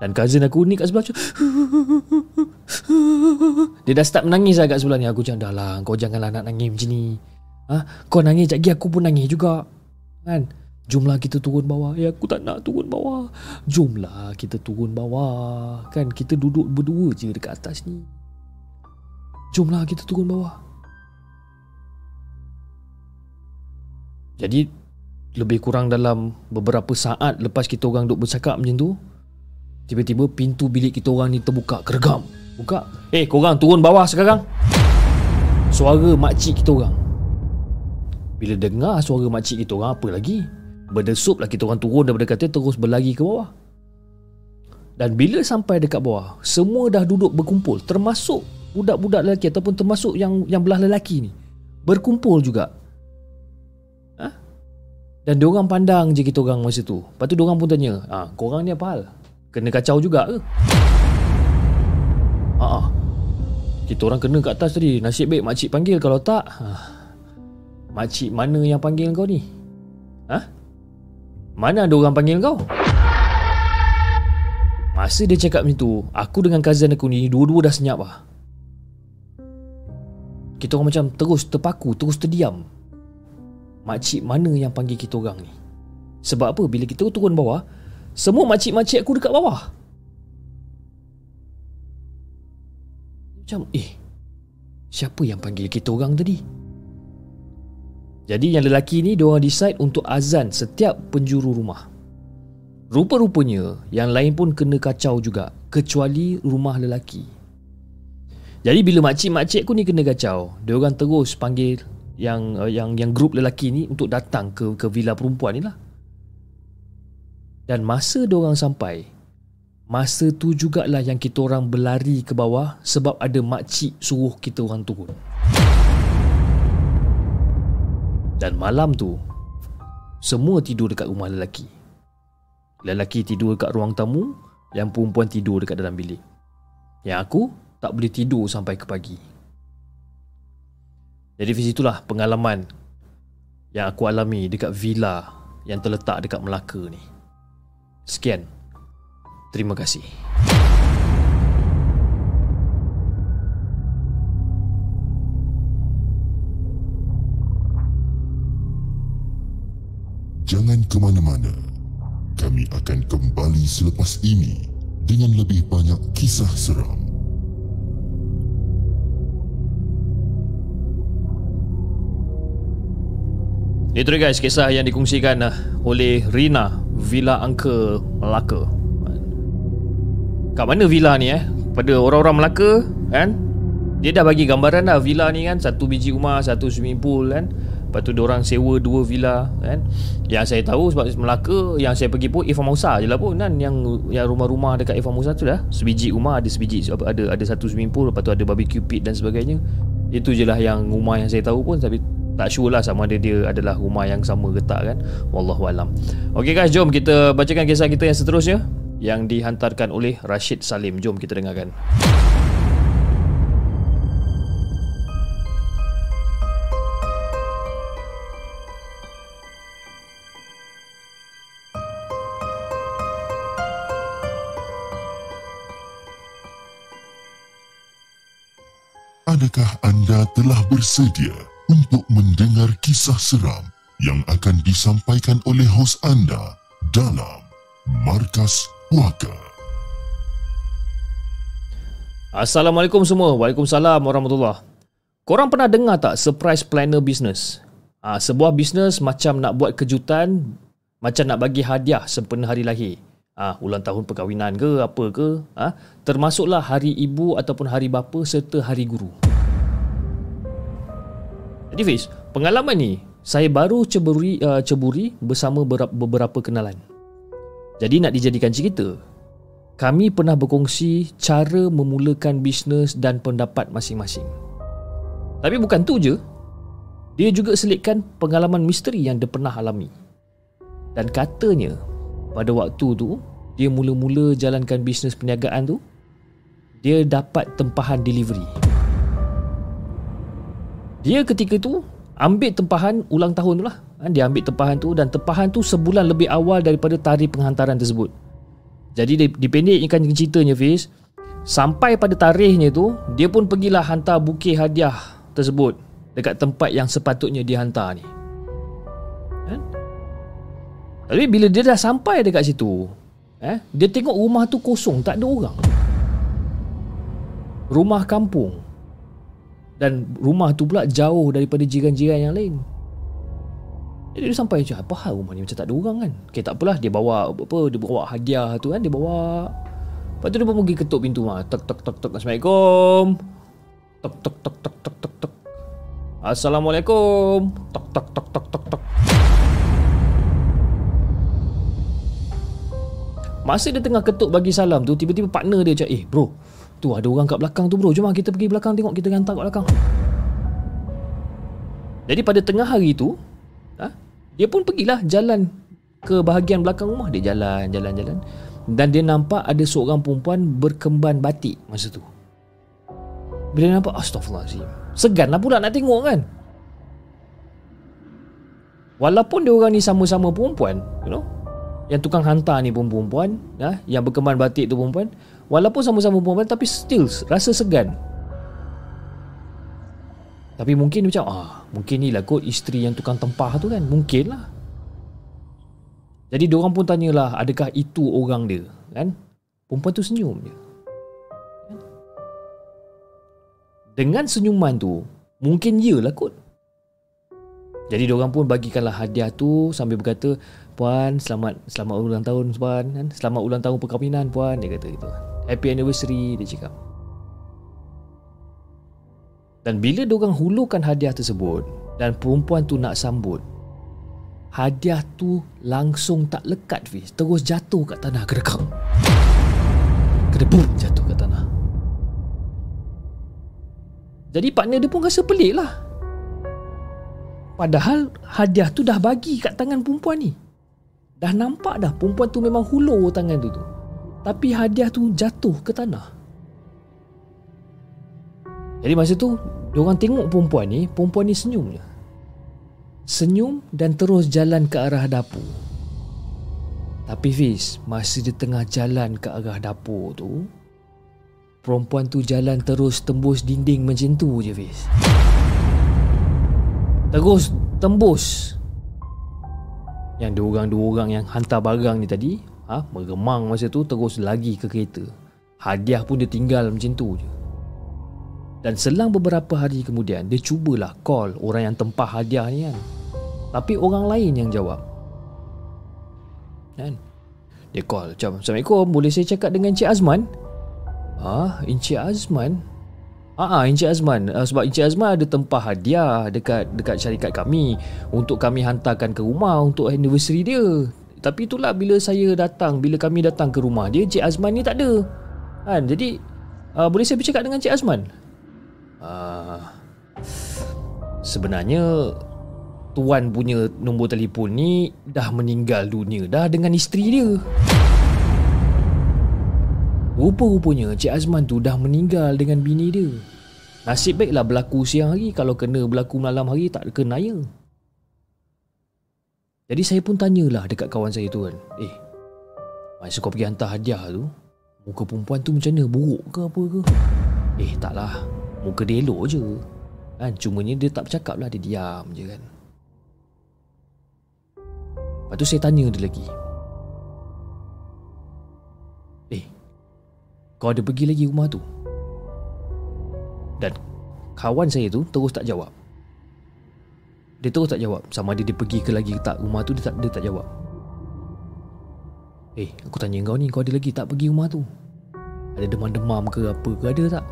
Dan cousin aku ni kat sebelah tu (laughs) dia dah start menangis lah kat sebelah ni. Aku macam dah lah kau janganlah nak nangis macam ni. Ha? kau nangis? Sekejap lagi aku pun nangis juga kan Jomlah kita turun bawah. Ya aku tak nak turun bawah. Jomlah kita turun bawah. Kan kita duduk berdua je dekat atas ni. Jomlah kita turun bawah. Jadi lebih kurang dalam beberapa saat lepas kita orang duduk bercakap macam tu, tiba-tiba pintu bilik kita orang ni terbuka, keregam. Buka. Eh, korang turun bawah sekarang. Suara makcik kita orang. Bila dengar suara makcik kita orang apa lagi? Berdesup lah kita orang turun daripada katil terus berlari ke bawah. Dan bila sampai dekat bawah, semua dah duduk berkumpul termasuk budak-budak lelaki ataupun termasuk yang yang belah lelaki ni. Berkumpul juga. Ha? Dan diorang pandang je kita orang masa tu. Lepas tu diorang pun tanya, ah, ha, korang ni apa hal? Kena kacau juga ke? Ha, ha. Kita orang kena kat atas tadi. Nasib baik makcik panggil kalau tak. Ha. Makcik mana yang panggil kau ni? Ha? Mana ada orang panggil kau? Masa dia cakap macam tu, aku dengan cousin aku ni dua-dua dah senyap lah. Kita orang macam terus terpaku, terus terdiam. Makcik mana yang panggil kita orang ni? Sebab apa? Bila kita turun bawah, semua makcik-makcik aku dekat bawah. Macam, eh, siapa yang panggil kita orang tadi? Jadi yang lelaki ni diorang decide untuk azan setiap penjuru rumah. Rupa-rupanya yang lain pun kena kacau juga kecuali rumah lelaki. Jadi bila makcik-makcik aku ni kena kacau, diorang terus panggil yang uh, yang yang grup lelaki ni untuk datang ke ke villa perempuan ni lah. Dan masa diorang sampai, masa tu jugalah yang kita orang berlari ke bawah sebab ada makcik suruh kita orang turun. Dan malam tu Semua tidur dekat rumah lelaki. Lelaki tidur dekat ruang tamu Yang perempuan tidur dekat dalam bilik. Yang aku tak boleh tidur sampai ke pagi. Jadi di situlah pengalaman Yang aku alami dekat villa Yang terletak dekat Melaka ni. Sekian. Terima kasih Jangan ke mana-mana. Kami akan kembali selepas ini dengan lebih banyak kisah seram. Itu dia guys kisah yang dikongsikan uh, oleh Rina Villa Angka Melaka. Kat mana villa ni eh? Pada orang-orang Melaka kan? Dia dah bagi gambaran dah villa ni kan Satu biji rumah Satu swimming pool kan Lepas tu orang sewa dua villa kan. Yang saya tahu sebab Melaka yang saya pergi pun Eva Musa je lah pun kan yang yang rumah-rumah dekat Eva Musa tu dah. Sebiji rumah ada sebiji ada ada satu swimming pool lepas tu ada barbecue pit dan sebagainya. Itu je lah yang rumah yang saya tahu pun tapi tak sure lah sama ada dia adalah rumah yang sama ke tak kan. Wallahu alam. Okey guys, jom kita bacakan kisah kita yang seterusnya yang dihantarkan oleh Rashid Salim. Jom kita dengarkan. Adakah anda telah bersedia untuk mendengar kisah seram yang akan disampaikan oleh hos anda dalam Markas Puaka? Assalamualaikum semua. Waalaikumsalam warahmatullahi Korang pernah dengar tak surprise planner business? Ha, sebuah bisnes macam nak buat kejutan, macam nak bagi hadiah sempena hari lahir. Ah, ha, ulang tahun perkahwinan ke apa ke, ah, ha, termasuklah hari ibu ataupun hari bapa serta hari guru. Jadi Fiz, pengalaman ni saya baru ceburi uh, ceburi bersama beberapa kenalan. Jadi nak dijadikan cerita, kami pernah berkongsi cara memulakan bisnes dan pendapat masing-masing. Tapi bukan tu je, dia juga selitkan pengalaman misteri yang dia pernah alami. Dan katanya, pada waktu tu, dia mula-mula jalankan bisnes perniagaan tu, dia dapat tempahan delivery. Dia ketika tu ambil tempahan ulang tahun tu lah. Ha, dia ambil tempahan tu dan tempahan tu sebulan lebih awal daripada tarikh penghantaran tersebut. Jadi dipendekkan ceritanya Fiz, sampai pada tarikhnya tu, dia pun pergilah hantar bukit hadiah tersebut dekat tempat yang sepatutnya dihantar ni. Kan? Tapi bila dia dah sampai dekat situ, eh, dia tengok rumah tu kosong, tak ada orang. Rumah kampung. Dan rumah tu pula jauh daripada jiran-jiran yang lain. Jadi dia sampai macam apa hal rumah ni? Macam tak ada orang kan? Okay, tak apalah. Dia bawa apa dia bawa hadiah tu kan dia bawa. Lepas tu dia pun pergi ketuk pintu mah tek tek tek tek. Assalamualaikum. Tek tek tek tek tek tek. Assalamualaikum. Tek tek tek tek tek tek Masa dia tengah ketuk bagi salam tu Tiba-tiba partner dia cakap Eh bro Tu ada orang kat belakang tu bro. Jom lah kita pergi belakang tengok Kita hantar kat belakang. Jadi pada tengah hari tu ha, Dia pun pergilah jalan Ke bahagian belakang rumah Dia. Jalan Jalan jalan. Dan dia nampak ada seorang perempuan Berkemban batik masa tu. Bila dia nampak Astaghfirullahaladzim. Segan lah pula nak tengok kan? Walaupun dia orang ni sama-sama perempuan You know Yang tukang hantar ni pun perempuan ya, Yang berkemban batik tu perempuan Walaupun sama-sama perempuan Tapi still rasa segan. Tapi mungkin macam ah Mungkin ni lah kot isteri yang tukang tempah tu kan. Mungkin lah. Jadi diorang pun tanyalah Adakah itu orang dia kan? Perempuan tu senyum je. Dengan senyuman tu Mungkin ya lah kot. Jadi diorang pun bagikanlah hadiah tu sambil berkata, "Puan, selamat selamat ulang tahun puan kan. Selamat ulang tahun perkahwinan puan." Dia kata gitu. Happy anniversary dia cakap Dan bila diorang hulukan hadiah tersebut Dan perempuan tu nak sambut Hadiah tu langsung tak lekat Fiz Terus jatuh kat tanah kerekam boom jatuh kat tanah Jadi partner dia pun rasa pelik lah Padahal hadiah tu dah bagi kat tangan perempuan ni Dah nampak dah perempuan tu memang hulur tangan tu tu. Tapi hadiah tu jatuh ke tanah. Jadi masa tu Diorang tengok perempuan ni Perempuan ni senyum je. Senyum dan terus jalan ke arah dapur. Tapi Fiz Masa dia tengah jalan ke arah dapur tu Perempuan tu jalan terus tembus dinding macam tu je Fiz. Terus tembus Yang dua orang-dua orang yang hantar barang ni tadi ha, Meremang masa tu terus lagi ke kereta. Hadiah pun dia tinggal macam tu je. Dan selang beberapa hari kemudian Dia cubalah call orang yang tempah hadiah ni kan. Tapi orang lain yang jawab. Kan? Dia call macam Assalamualaikum Boleh saya cakap dengan Encik Azman? Ah, Encik Azman Ah, Encik Azman uh, sebab Encik Azman ada tempah hadiah dekat dekat syarikat kami untuk kami hantarkan ke rumah untuk anniversary dia. Tapi itulah bila saya datang, bila kami datang ke rumah dia, Encik Azman ni tak ada. Kan? Jadi uh, boleh saya bercakap dengan Encik Azman? Uh, sebenarnya tuan punya nombor telefon ni dah meninggal dunia dah dengan isteri dia. Rupa-rupanya Cik Azman tu dah meninggal dengan bini dia. Nasib baiklah berlaku siang hari kalau kena berlaku malam hari tak kena. Jadi saya pun tanyalah dekat kawan saya tu kan. Eh, masa kau pergi hantar hadiah tu, muka perempuan tu macam mana? Buruk ke apa ke? Eh, taklah. Muka dia elok je. Kan, cumanya dia tak bercakap lah, dia diam je kan. Lepas tu saya tanya dia lagi. Kau ada pergi lagi rumah tu? Dan kawan saya tu terus tak jawab. Dia terus tak jawab sama ada dia pergi ke lagi tak rumah tu dia tak dia tak jawab. Eh, aku tanya kau ni kau ada lagi tak pergi rumah tu? Ada demam-demam ke apa ke ada tak?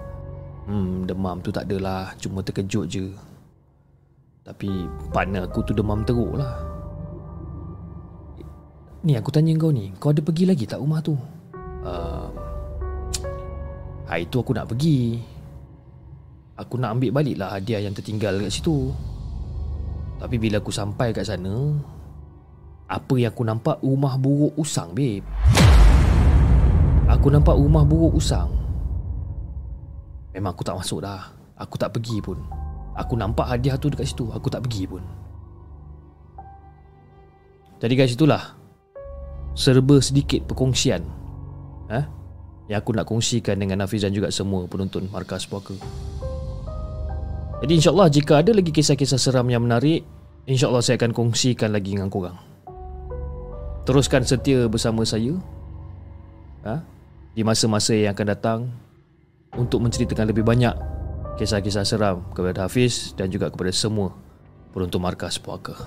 Hmm, demam tu tak adalah, cuma terkejut je. Tapi partner aku tu demam teruk lah. Ni aku tanya kau ni, kau ada pergi lagi tak rumah tu? Uh, Hari tu aku nak pergi. Aku nak ambil balik lah hadiah yang tertinggal kat situ. Tapi bila aku sampai kat sana Apa yang aku nampak rumah buruk usang babe. Aku nampak rumah buruk usang. Memang aku tak masuk dah. Aku tak pergi pun. Aku nampak hadiah tu dekat situ Aku tak pergi pun. Jadi kat situlah Serba sedikit perkongsian. Ha? Yang aku nak kongsikan dengan Hafiz dan juga semua penonton Markas Puaka. Jadi insyaAllah jika ada lagi kisah-kisah seram yang menarik, insyaAllah saya akan kongsikan lagi dengan korang. Teruskan setia bersama saya ha? di masa-masa yang akan datang untuk menceritakan lebih banyak kisah-kisah seram kepada Hafiz dan juga kepada semua penonton Markas Puaka.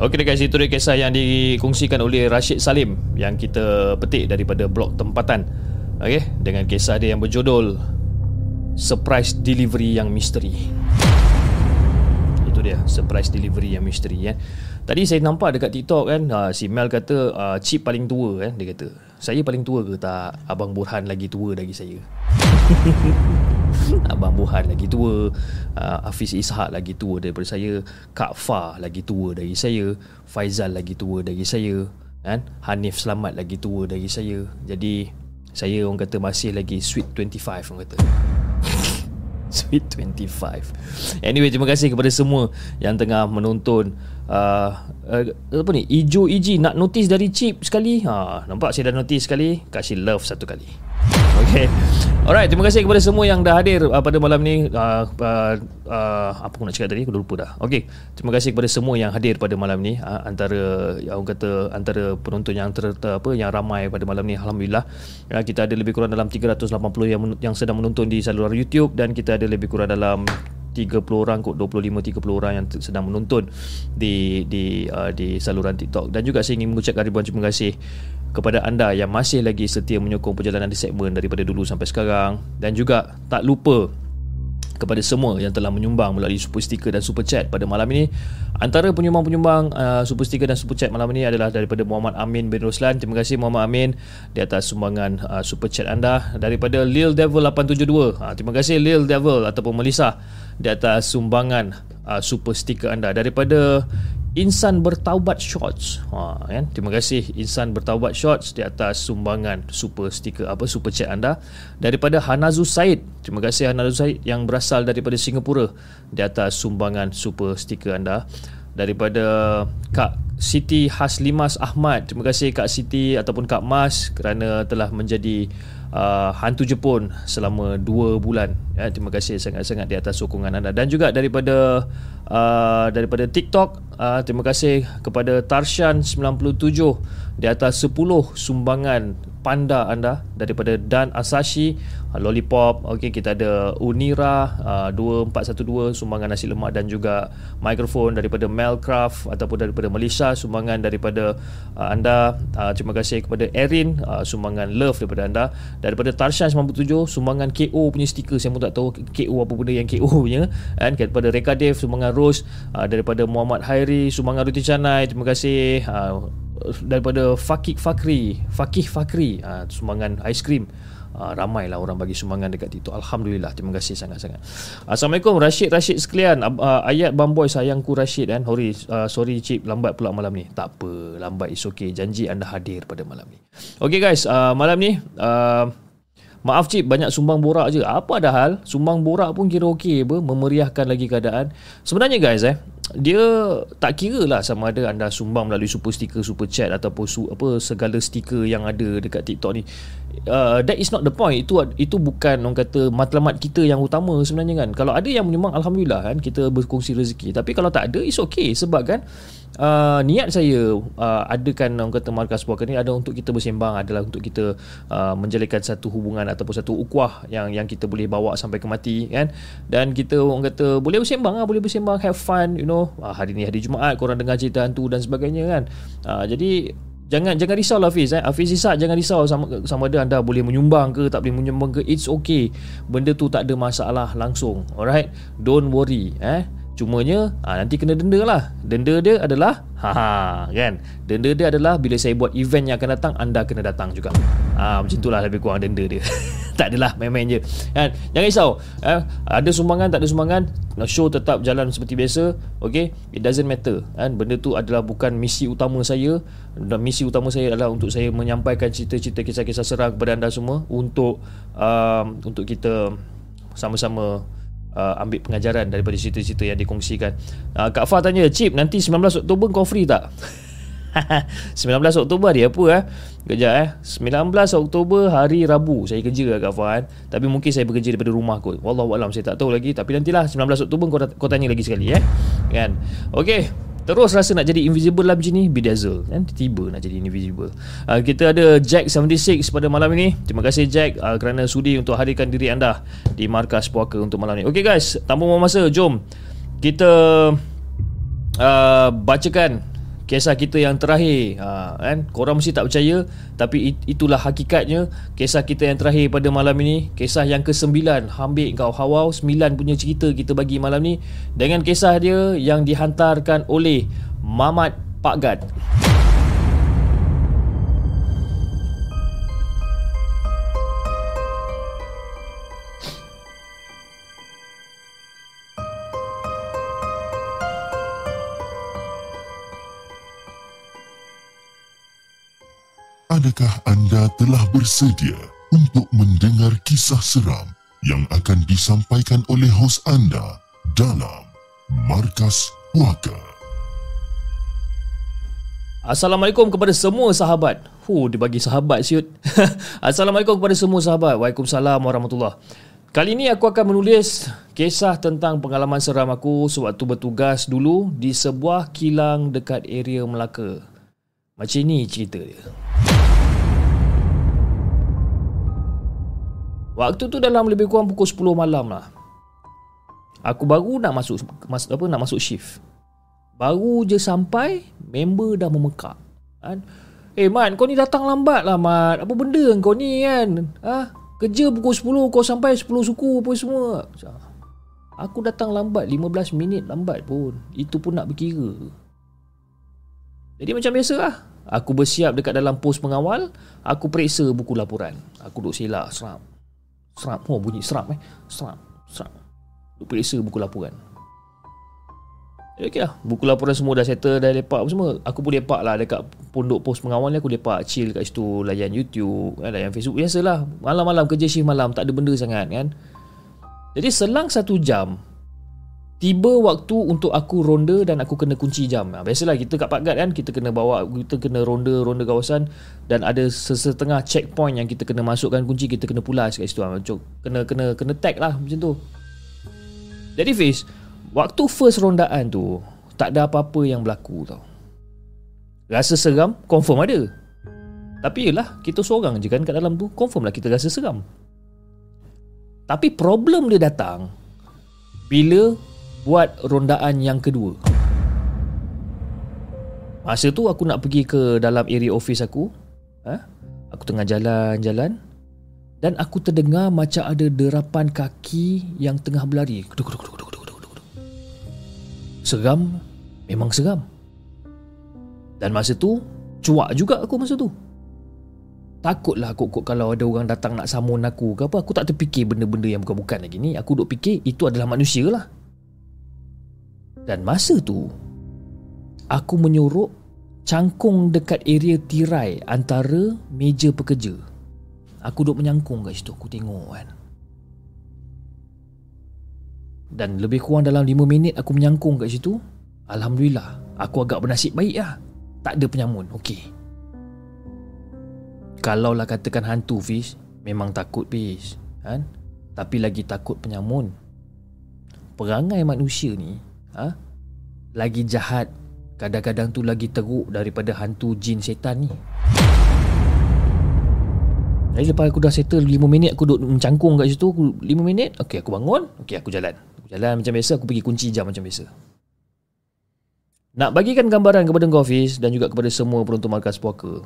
Okey guys, itu dia kisah yang dikongsikan oleh Rashid Salim yang kita petik daripada blog tempatan. Okey, dengan kisah dia yang berjudul Surprise Delivery yang Misteri. Itu dia, surprise delivery yang misteri ya. Tadi saya nampak dekat TikTok kan, uh, si Mel kata uh, chip paling tua kan, dia kata. Saya paling tua ke tak? Abang Burhan lagi tua dari saya. (laughs) (laughs) Abang Buhan lagi tua. Uh, Hafiz Ishak lagi tua daripada saya. Kak Fa lagi tua dari saya. Faizal lagi tua dari saya. Kan? Hanif Selamat lagi tua dari saya. Jadi Saya orang kata masih lagi Sweet 25 orang kata. (laughs) Sweet 25 Anyway terima kasih kepada semua Yang tengah menonton uh, uh, Apa ni? Ijo Iji nak notice dari chip sekali. Ha, Nampak saya dah notice sekali? Kasih love satu kali Okay Alright terima kasih kepada semua yang dah hadir uh, pada malam ni. Uh, uh, uh, Apa aku nak cakap tadi? Aku dah lupa dah. Okay Terima kasih kepada semua yang hadir pada malam ni. Uh, Antara yang kata Antara penonton yang ter, ter, apa yang ramai pada malam ni Alhamdulillah. Uh, Kita ada lebih kurang dalam 380 yang, yang sedang menonton di saluran YouTube Dan kita ada lebih kurang dalam 30 orang kot 25 30 orang yang sedang menonton di di uh, di saluran TikTok. Dan juga saya ingin mengucapkan ribuan terima kasih kepada anda yang masih lagi setia menyokong perjalanan di segmen daripada dulu sampai sekarang. Dan juga tak lupa kepada semua yang telah menyumbang melalui super sticker dan super chat pada malam ini. Antara penyumbang-penyumbang uh, super sticker dan super chat malam ini adalah daripada Muhammad Amin bin Roslan. Terima kasih Muhammad Amin di atas sumbangan uh, super chat anda. Daripada Lil Devil 872 uh, terima kasih Lil Devil ataupun Melissa di atas sumbangan uh, super sticker anda daripada Insan Bertaubat Shorts. Ha kan. Terima kasih Insan Bertaubat Shorts di atas sumbangan super stiker apa super chat anda daripada Hanazu Said. Terima kasih Hanazu Said yang berasal daripada Singapura di atas sumbangan super stiker anda daripada Kak Siti Haslimas Ahmad. Terima kasih Kak Siti ataupun Kak Mas kerana telah menjadi uh, hantu Jepun selama 2 bulan. Ya, terima kasih sangat-sangat di atas sokongan anda dan juga daripada uh, daripada TikTok uh, terima kasih kepada Tarshan 97 di atas 10 sumbangan panda anda daripada Dan Asashi uh, Lollipop okey kita ada Unira uh, 2412 sumbangan nasi lemak dan juga mikrofon daripada Melcraft ataupun daripada Malaysia sumbangan daripada uh, anda. Uh, terima kasih kepada Erin uh, sumbangan love daripada anda. Daripada Tarshan 97 sumbangan KO punya stiker saya pun tak tahu KO apa benda yang KO punya. Kan daripada Rekadev sumbangan Rose uh, daripada Muhammad Hairi sumbangan Ruti Canai terima kasih. Uh, daripada Fakik Fakri Fakih Fakri uh, sumbangan aiskrim uh, ramailah orang bagi sumbangan dekat TikTok Alhamdulillah terima kasih sangat-sangat Assalamualaikum Rashid Rashid sekalian uh, ayat Bamboy sayangku Rashid kan sorry, uh, sorry Cip lambat pula malam ni tak apa lambat is okay janji anda hadir pada malam ni ok guys malam ni Maaf cip banyak sumbang borak je. Apa dah hal? Sumbang borak pun kira okey apa? Memeriahkan lagi keadaan. Sebenarnya guys eh, dia tak kira lah sama ada anda sumbang melalui super sticker, super chat ataupun su, apa segala stiker yang ada dekat TikTok ni. Uh, that is not the point. Itu itu bukan orang kata matlamat kita yang utama sebenarnya kan. Kalau ada yang menyumbang alhamdulillah kan kita berkongsi rezeki. Tapi kalau tak ada it's okay sebab kan uh, niat saya uh, adakan orang kata markas puaka ni ada untuk kita bersembang adalah untuk kita uh, menjalinkan satu hubungan ataupun satu ukuah yang yang kita boleh bawa sampai ke mati kan dan kita orang kata boleh bersembang lah boleh bersembang have fun you know uh, hari ni hari Jumaat korang dengar cerita hantu dan sebagainya kan uh, jadi Jangan jangan risau lah Hafiz eh. Hafiz Isak jangan risau sama sama ada anda boleh menyumbang ke tak boleh menyumbang ke it's okay. Benda tu tak ada masalah langsung. Alright. Don't worry eh. Cumanya ha, nanti kena denda lah. Denda dia adalah ha, kan. Denda dia adalah bila saya buat event yang akan datang anda kena datang juga. Ha, macam itulah lebih kurang denda dia. (laughs) tak adalah main-main je. Kan? Jangan risau. Eh, ada sumbangan tak ada sumbangan, show tetap jalan seperti biasa. Okay? It doesn't matter. Kan? Benda tu adalah bukan misi utama saya. Dan misi utama saya adalah untuk saya menyampaikan cerita-cerita kisah-kisah seram kepada anda semua untuk um, untuk kita sama-sama uh, ambil pengajaran daripada cerita-cerita yang dikongsikan. Uh, Kak Fah tanya, Cip, nanti 19 Oktober kau free tak? (laughs) 19 Oktober hari apa eh? Kejap eh. 19 Oktober hari Rabu saya kerja Kak Fah. Eh? Tapi mungkin saya bekerja daripada rumah kot. Wallahualam saya tak tahu lagi. Tapi nantilah 19 Oktober kau, kau tanya lagi sekali eh. Kan? Okay. Terus rasa nak jadi invisible lah macam ni? Bedazzle kan? Tiba nak jadi invisible. Uh, Kita ada Jack 76 pada malam ini. Terima kasih Jack uh, Kerana sudi untuk hadirkan diri anda Di markas puaka untuk malam ini Okay guys. Tanpa masa. Jom. Kita uh, Bacakan kisah kita yang terakhir. Ha, kan? Korang mesti tak percaya tapi itulah hakikatnya kisah kita yang terakhir pada malam ini. Kisah yang ke-9 ambil kau hawau. 9 punya cerita kita bagi malam ni dengan kisah dia yang dihantarkan oleh Mamat Pak Gad Adakah anda telah bersedia untuk mendengar kisah seram yang akan disampaikan oleh hos anda dalam Markas Puaka? Assalamualaikum kepada semua sahabat. Hu, dia bagi sahabat siut. (laughs) Assalamualaikum kepada semua sahabat. Waalaikumsalam warahmatullahi Kali ini aku akan menulis kisah tentang pengalaman seram aku sewaktu bertugas dulu di sebuah kilang dekat area Melaka. Macam ni cerita dia. Waktu tu dalam lebih kurang pukul 10 malam lah. Aku baru nak masuk mas, apa nak masuk shift. Baru je sampai member dah memekak. Kan? Eh Mat, kau ni datang lambat lah Mat. Apa benda kau ni kan? Ha? Kerja pukul 10 kau sampai 10 suku apa semua. Aku datang lambat 15 minit lambat pun. Itu pun nak berkira. Jadi macam biasa lah. Aku bersiap dekat dalam pos pengawal. Aku periksa buku laporan. Aku duduk silap serap. Serap. Oh bunyi serap eh. Serap Serap. Duk periksa buku laporan. Ya okey lah. Buku laporan semua dah settle Dah lepak semua. Aku pun lepak lah Dekat pondok pos pengawal ni Aku lepak chill kat situ Layan YouTube kan, Layan Facebook. Biasalah Malam-malam kerja shift malam Tak ada benda sangat kan. Jadi selang satu jam Tiba waktu untuk aku ronda dan aku kena kunci jam. Ha, biasalah kita kat Pagat kan kita kena bawa kita kena ronda ronda kawasan dan ada sesetengah checkpoint yang kita kena masukkan kunci kita kena pulas kat situ. Ha, kena kena kena tag lah macam tu. Jadi Fiz, waktu first rondaan tu tak ada apa-apa yang berlaku tau. Rasa seram confirm ada. Tapi yelah kita seorang je kan kat dalam tu confirm lah kita rasa seram. Tapi problem dia datang bila buat rondaan yang kedua. Masa tu aku nak pergi ke dalam area office aku. Ha? Aku tengah jalan-jalan dan aku terdengar macam ada derapan kaki yang tengah berlari. Seram, memang seram. Dan masa tu, cuak juga aku masa tu. Takutlah kok-kok kalau ada orang datang nak samun aku ke apa. Aku tak terfikir benda-benda yang bukan-bukan lagi ni. Aku duk fikir itu adalah manusia lah. Dan masa tu Aku menyorok Cangkung dekat area tirai Antara meja pekerja. Aku duduk menyangkung kat situ Aku tengok kan. Dan lebih kurang dalam 5 minit Aku menyangkung kat situ Alhamdulillah Aku agak bernasib baik lah. Tak ada penyamun Okey. Kalau lah katakan hantu Fish Memang takut Fish kan? Tapi lagi takut penyamun. Perangai manusia ni ha? Lagi jahat Kadang-kadang tu lagi teruk Daripada hantu jin setan ni. Jadi lepas aku dah settle 5 minit Aku duduk mencangkung kat situ 5 minit Okay aku bangun Okay aku jalan. Aku jalan macam biasa Aku pergi kunci jam macam biasa. Nak bagikan gambaran kepada kau Hafiz Dan juga kepada semua peruntuk markas puaka.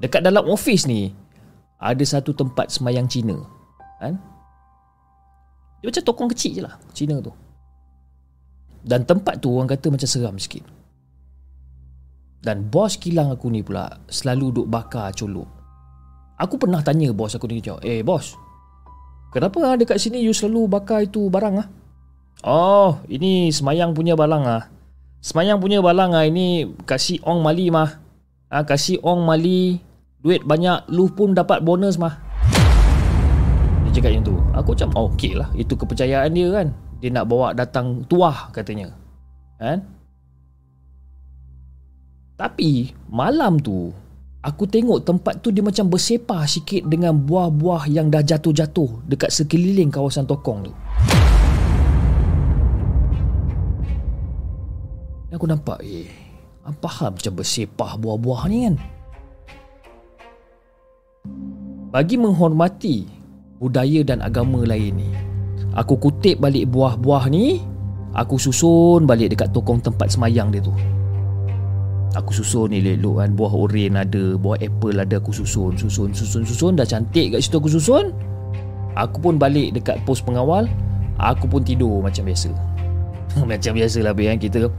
Dekat dalam office ni Ada satu tempat semayang Cina. Kan? Dia macam tokong kecil je lah Cina tu dan tempat tu orang kata macam seram sikit Dan bos kilang aku ni pula Selalu duk bakar colok Aku pernah tanya bos aku ni Eh bos Kenapa dekat sini you selalu bakar itu barang ah? Oh, ini semayang punya barang ah. Semayang punya barang ah ini kasih ong mali mah. Ah kasih ong mali duit banyak lu pun dapat bonus mah. Dia cakap yang tu. Aku macam oh, okey lah. Itu kepercayaan dia kan dia nak bawa datang tuah katanya. Kan? Tapi malam tu aku tengok tempat tu dia macam bersepah sikit dengan buah-buah yang dah jatuh-jatuh dekat sekeliling kawasan tokong tu. Aku nampak eh apa hal macam bersepah buah-buah ni kan? Bagi menghormati budaya dan agama lain ni Aku kutip balik buah-buah ni Aku susun balik dekat tokong tempat semayang dia tu. Aku susun ni lelok kan Buah oren ada Buah apple ada Aku susun Susun susun susun. Dah cantik kat situ aku susun. Aku pun balik dekat pos pengawal Aku pun tidur macam biasa. (laughs) Macam biasa lah kan Kita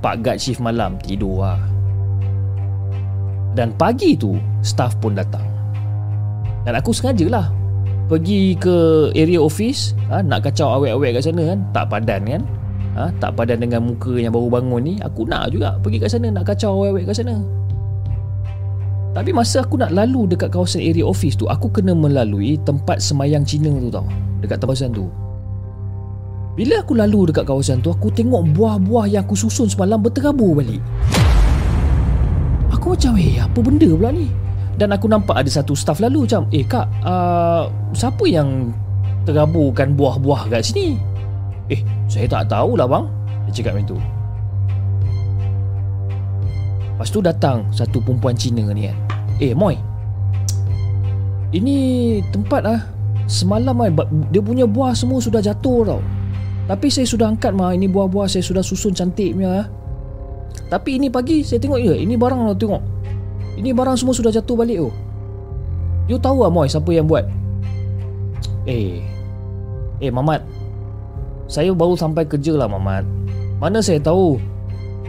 Pak guard shift malam Tidur lah. Dan pagi tu Staff pun datang. Dan aku sengaja lah pergi ke area office ha, nak kacau awet-awet kat sana kan tak padan kan? Ha, tak padan dengan muka yang baru bangun ni aku nak juga pergi kat sana nak kacau awet-awet kat sana. Tapi masa aku nak lalu dekat kawasan area office tu aku kena melalui tempat semayang Cina tu tau dekat kawasan tu. Bila aku lalu dekat kawasan tu aku tengok buah-buah yang aku susun semalam berterabur balik. Aku macam eh apa benda pula ni dan aku nampak ada satu staff lalu macam Eh kak uh, Siapa yang Teraburkan buah-buah kat sini? Eh saya tak tahulah bang Dia cakap macam tu. Lepas tu datang Satu perempuan Cina ni kan. Eh Moy Ini tempat ah Semalam ah Dia punya buah semua sudah jatuh tau. Tapi saya sudah angkat mah Ini buah-buah saya sudah susun cantik punya ah. Tapi ini pagi saya tengok ya Ini barang lah tengok ini barang semua sudah jatuh balik tu. Oh. You tahu lah Moy siapa yang buat? Eh. Eh Mamat. Saya baru sampai kerja lah Mamat. Mana saya tahu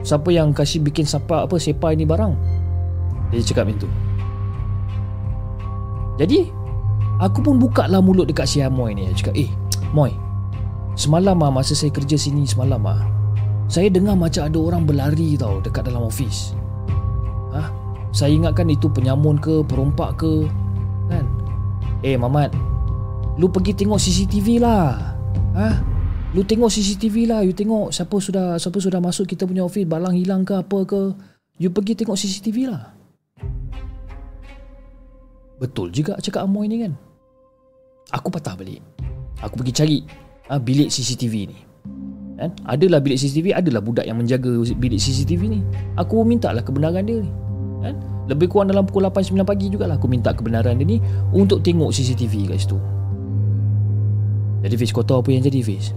siapa yang kasih bikin siapa apa sepa ini barang? Dia cakap macam tu. Jadi aku pun buka lah mulut dekat si Moy ni. Dia cakap, "Eh, Moy. Semalam ah masa saya kerja sini semalam ah, saya dengar macam ada orang berlari tau dekat dalam ofis. Hah? Saya ingatkan itu penyamun ke Perompak ke Kan? Eh Mamat Lu pergi tengok CCTV lah. Ha? Lu tengok CCTV lah. You tengok siapa sudah Siapa sudah masuk kita punya office Balang hilang ke apa ke. You pergi tengok CCTV lah. Betul juga cakap Amoy ni kan? Aku patah balik. Aku pergi cari ha, Bilik CCTV ni. Kan? Adalah bilik CCTV Adalah budak yang menjaga Bilik CCTV ni. Aku minta lah kebenaran dia ni kan? Lebih kurang dalam pukul 8-9 pagi jugalah Aku minta kebenaran dia ni Untuk tengok CCTV kat situ. Jadi Fiz kau tahu apa yang jadi Fiz?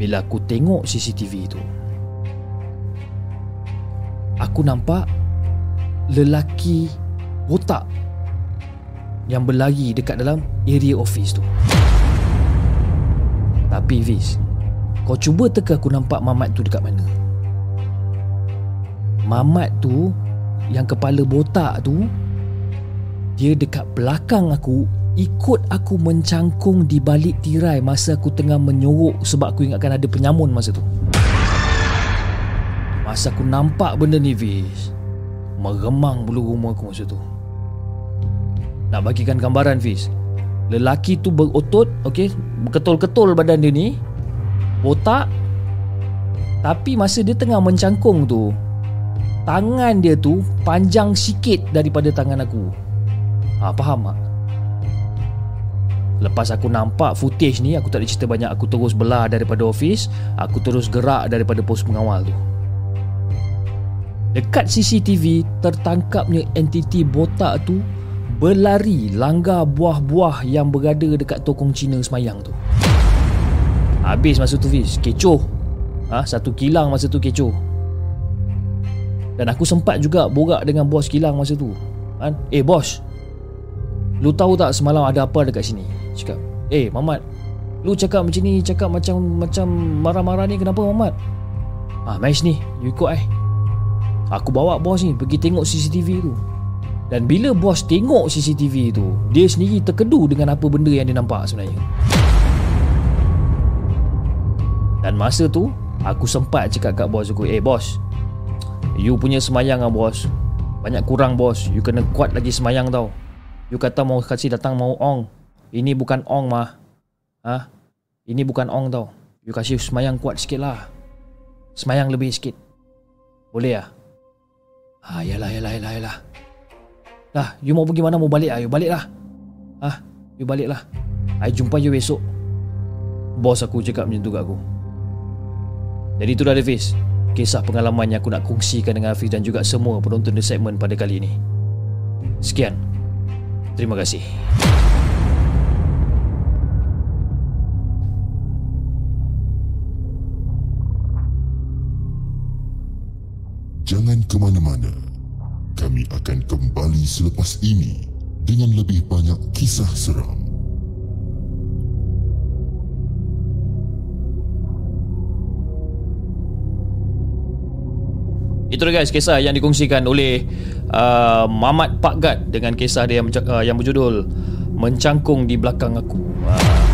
Bila aku tengok CCTV itu Aku nampak Lelaki Botak Yang berlari dekat dalam Area office tu. Tapi Fiz Kau cuba teka aku nampak Mamat tu dekat mana? Mamat tu Yang kepala botak tu Dia dekat belakang aku ikut aku mencangkung di balik tirai masa aku tengah menyorok sebab aku ingatkan ada penyamun masa tu. Masa aku nampak benda ni Fiz, meremang bulu rumah aku masa tu. Nak bagikan gambaran Fiz, lelaki tu berotot, okey, berketul-ketul badan dia ni, botak, tapi masa dia tengah mencangkung tu, tangan dia tu panjang sikit daripada tangan aku. Ha, faham tak? Lepas aku nampak footage ni Aku tak ada cerita banyak. Aku terus belah daripada office Aku terus gerak daripada pos pengawal tu. Dekat CCTV Tertangkapnya entiti botak tu Berlari langgar buah-buah Yang berada dekat tokong Cina semayang tu. Habis masa tu Fiz. Kecoh. Ha, Satu kilang masa tu kecoh Dan aku sempat juga Borak dengan bos kilang masa tu. Kan? Eh bos. Lu tahu tak semalam ada apa dekat sini? Cakap Eh Mamat Lu cakap macam ni Cakap macam Macam marah-marah ni Kenapa Mamat? Ah, mai sini You ikut eh. Aku bawa bos ni Pergi tengok CCTV tu. Dan bila bos tengok CCTV tu Dia sendiri terkedu Dengan apa benda yang dia nampak sebenarnya. Dan masa tu Aku sempat cakap kat bos aku Eh bos You punya semayang lah bos Banyak kurang bos You kena kuat lagi semayang tau You kata mau kasih datang mau ong. Ini bukan ong mah. Ha? Ini bukan ong tau. You kasih semayang kuat sikit lah. Semayang lebih sikit. Boleh ya? Ha, yalah, yalah, yalah, yalah. Lah, you mau pergi mana? Mau balik lah? You balik lah. Ha? You balik lah. I jumpa you besok. Bos aku cakap macam tu kat aku. Jadi itu dah Hafiz. Kisah pengalaman yang aku nak kongsikan dengan Hafiz dan juga semua penonton The Segment pada kali ini. Sekian. Terima kasih. Jangan ke mana-mana. Kami akan kembali selepas ini dengan lebih banyak kisah seram. Itu dia guys kisah yang dikongsikan oleh uh, Mamat Pak Gad dengan kisah dia yang, uh, yang berjudul Mencangkung di belakang aku. Uh,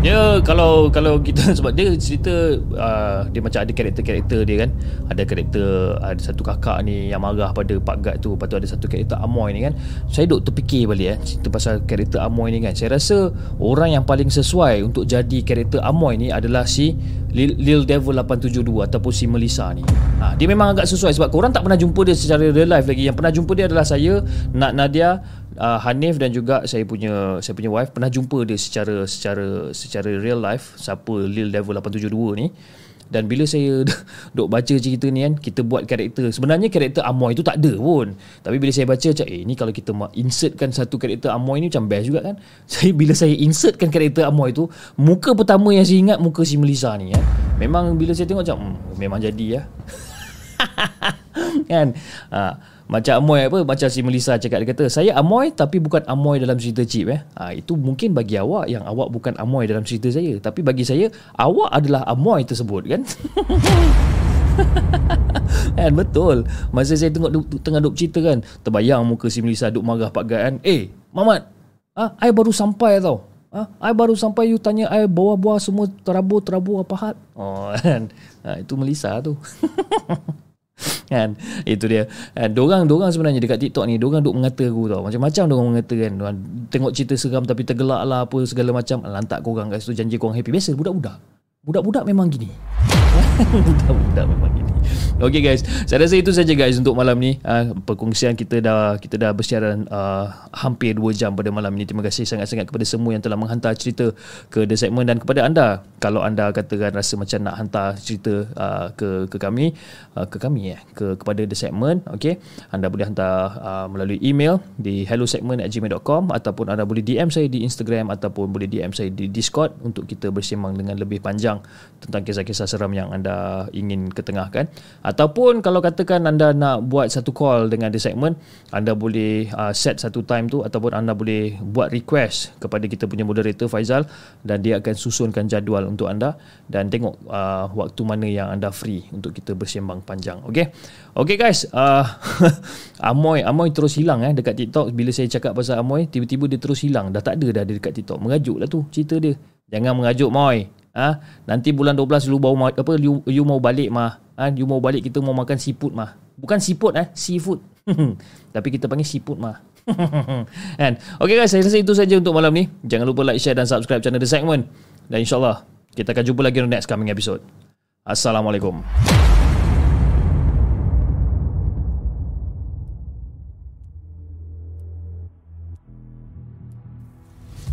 Ya kalau kalau kita (laughs) sebab dia cerita uh, dia macam ada karakter-karakter dia kan. Ada karakter ada satu kakak ni yang marah pada Pak Gad tu. Lepas tu ada satu karakter Amoy ni kan. Saya duk terfikir balik eh cerita pasal karakter Amoy ni kan. Saya rasa orang yang paling sesuai untuk jadi karakter Amoy ni adalah si Lil, Lil Devil 872 ataupun si Melissa ni. Ha, dia memang agak sesuai sebab korang tak pernah jumpa dia secara real life lagi. Yang pernah jumpa dia adalah saya, Nak Nadia, uh, Hanif dan juga saya punya saya punya wife pernah jumpa dia secara secara secara real life siapa Lil Devil 872 ni. Dan bila saya (laughs) duk baca cerita ni kan kita buat karakter. Sebenarnya karakter Amoy tu tak ada pun. Tapi bila saya baca macam eh ni kalau kita insertkan satu karakter Amoy ni macam best juga kan. (laughs) Saya bila saya insertkan karakter Amoy tu muka pertama yang saya ingat muka si Melissa ni kan memang bila saya tengok macam hmm, memang jadi ya. (laughs) Kan? Ha. Macam Amoy apa Macam si Melissa cakap Dia kata Saya Amoy Tapi bukan Amoy dalam cerita Chip eh. ha, Itu mungkin bagi awak Yang awak bukan Amoy dalam cerita saya. Tapi bagi saya Awak adalah Amoy tersebut kan? (laughs) Kan betul. Masa saya tengok Tengah duk cerita kan Terbayang muka si Melissa Duk marah Pak kan. Eh Mamat ah, I baru sampai tau. Ah, I baru sampai You tanya I bawa-bawa semua Terabur-terabur apa hat Oh (laughs) kan? Ha, Itu Melissa tu (laughs) (laughs) kan? Itu dia. Kan? Dorang dorang sebenarnya dekat TikTok ni dorang duk mengata aku tau. Macam-macam dorang mengata kan. Dorang tengok cerita seram tapi tergelak lah apa segala macam. Lantak korang kat situ janji korang happy. Biasa budak-budak budak-budak memang gini (laughs) budak-budak memang gini Okay guys, saya rasa itu saja guys untuk malam ni. Uh, perkongsian kita dah kita dah bersiaran uh, hampir 2 jam pada malam ni. Terima kasih sangat-sangat kepada semua yang telah menghantar cerita ke The Segment dan kepada anda. Kalau anda katakan rasa macam nak hantar cerita uh, ke ke kami, uh, ke kami eh, ke kepada The Segment, okay. Anda boleh hantar uh, melalui email di hellosegment@gmail.com ataupun anda boleh DM saya di Instagram ataupun boleh DM saya di Discord untuk kita bersembang dengan lebih panjang tentang kisah-kisah seram yang anda ingin ketengahkan. Ataupun kalau katakan anda nak buat satu call dengan the segment anda boleh uh, set satu time tu ataupun anda boleh buat request kepada kita punya moderator Faizal dan dia akan susunkan jadual untuk anda dan tengok uh, waktu mana yang anda free untuk kita bersembang panjang. Okey? Okey guys. Uh, (laughs) Amoy Amoy terus hilang eh dekat TikTok. Bila saya cakap pasal Amoy tiba-tiba dia terus hilang. Dah tak ada dah dia dekat TikTok. Mengajuk lah tu cerita dia. Jangan mengajuk Moy Ha? Nanti bulan 12 lu bawa apa you, you mau balik mah. Ha? You mau balik kita mau makan seafood mah. Bukan seafood eh, seafood. (laughs) Tapi kita panggil seafood mah. (laughs) kan? Okay guys, saya rasa itu saja untuk malam ni. Jangan lupa like, share dan subscribe channel The Segment. Dan insyaAllah, kita akan jumpa lagi di next coming episode. Assalamualaikum.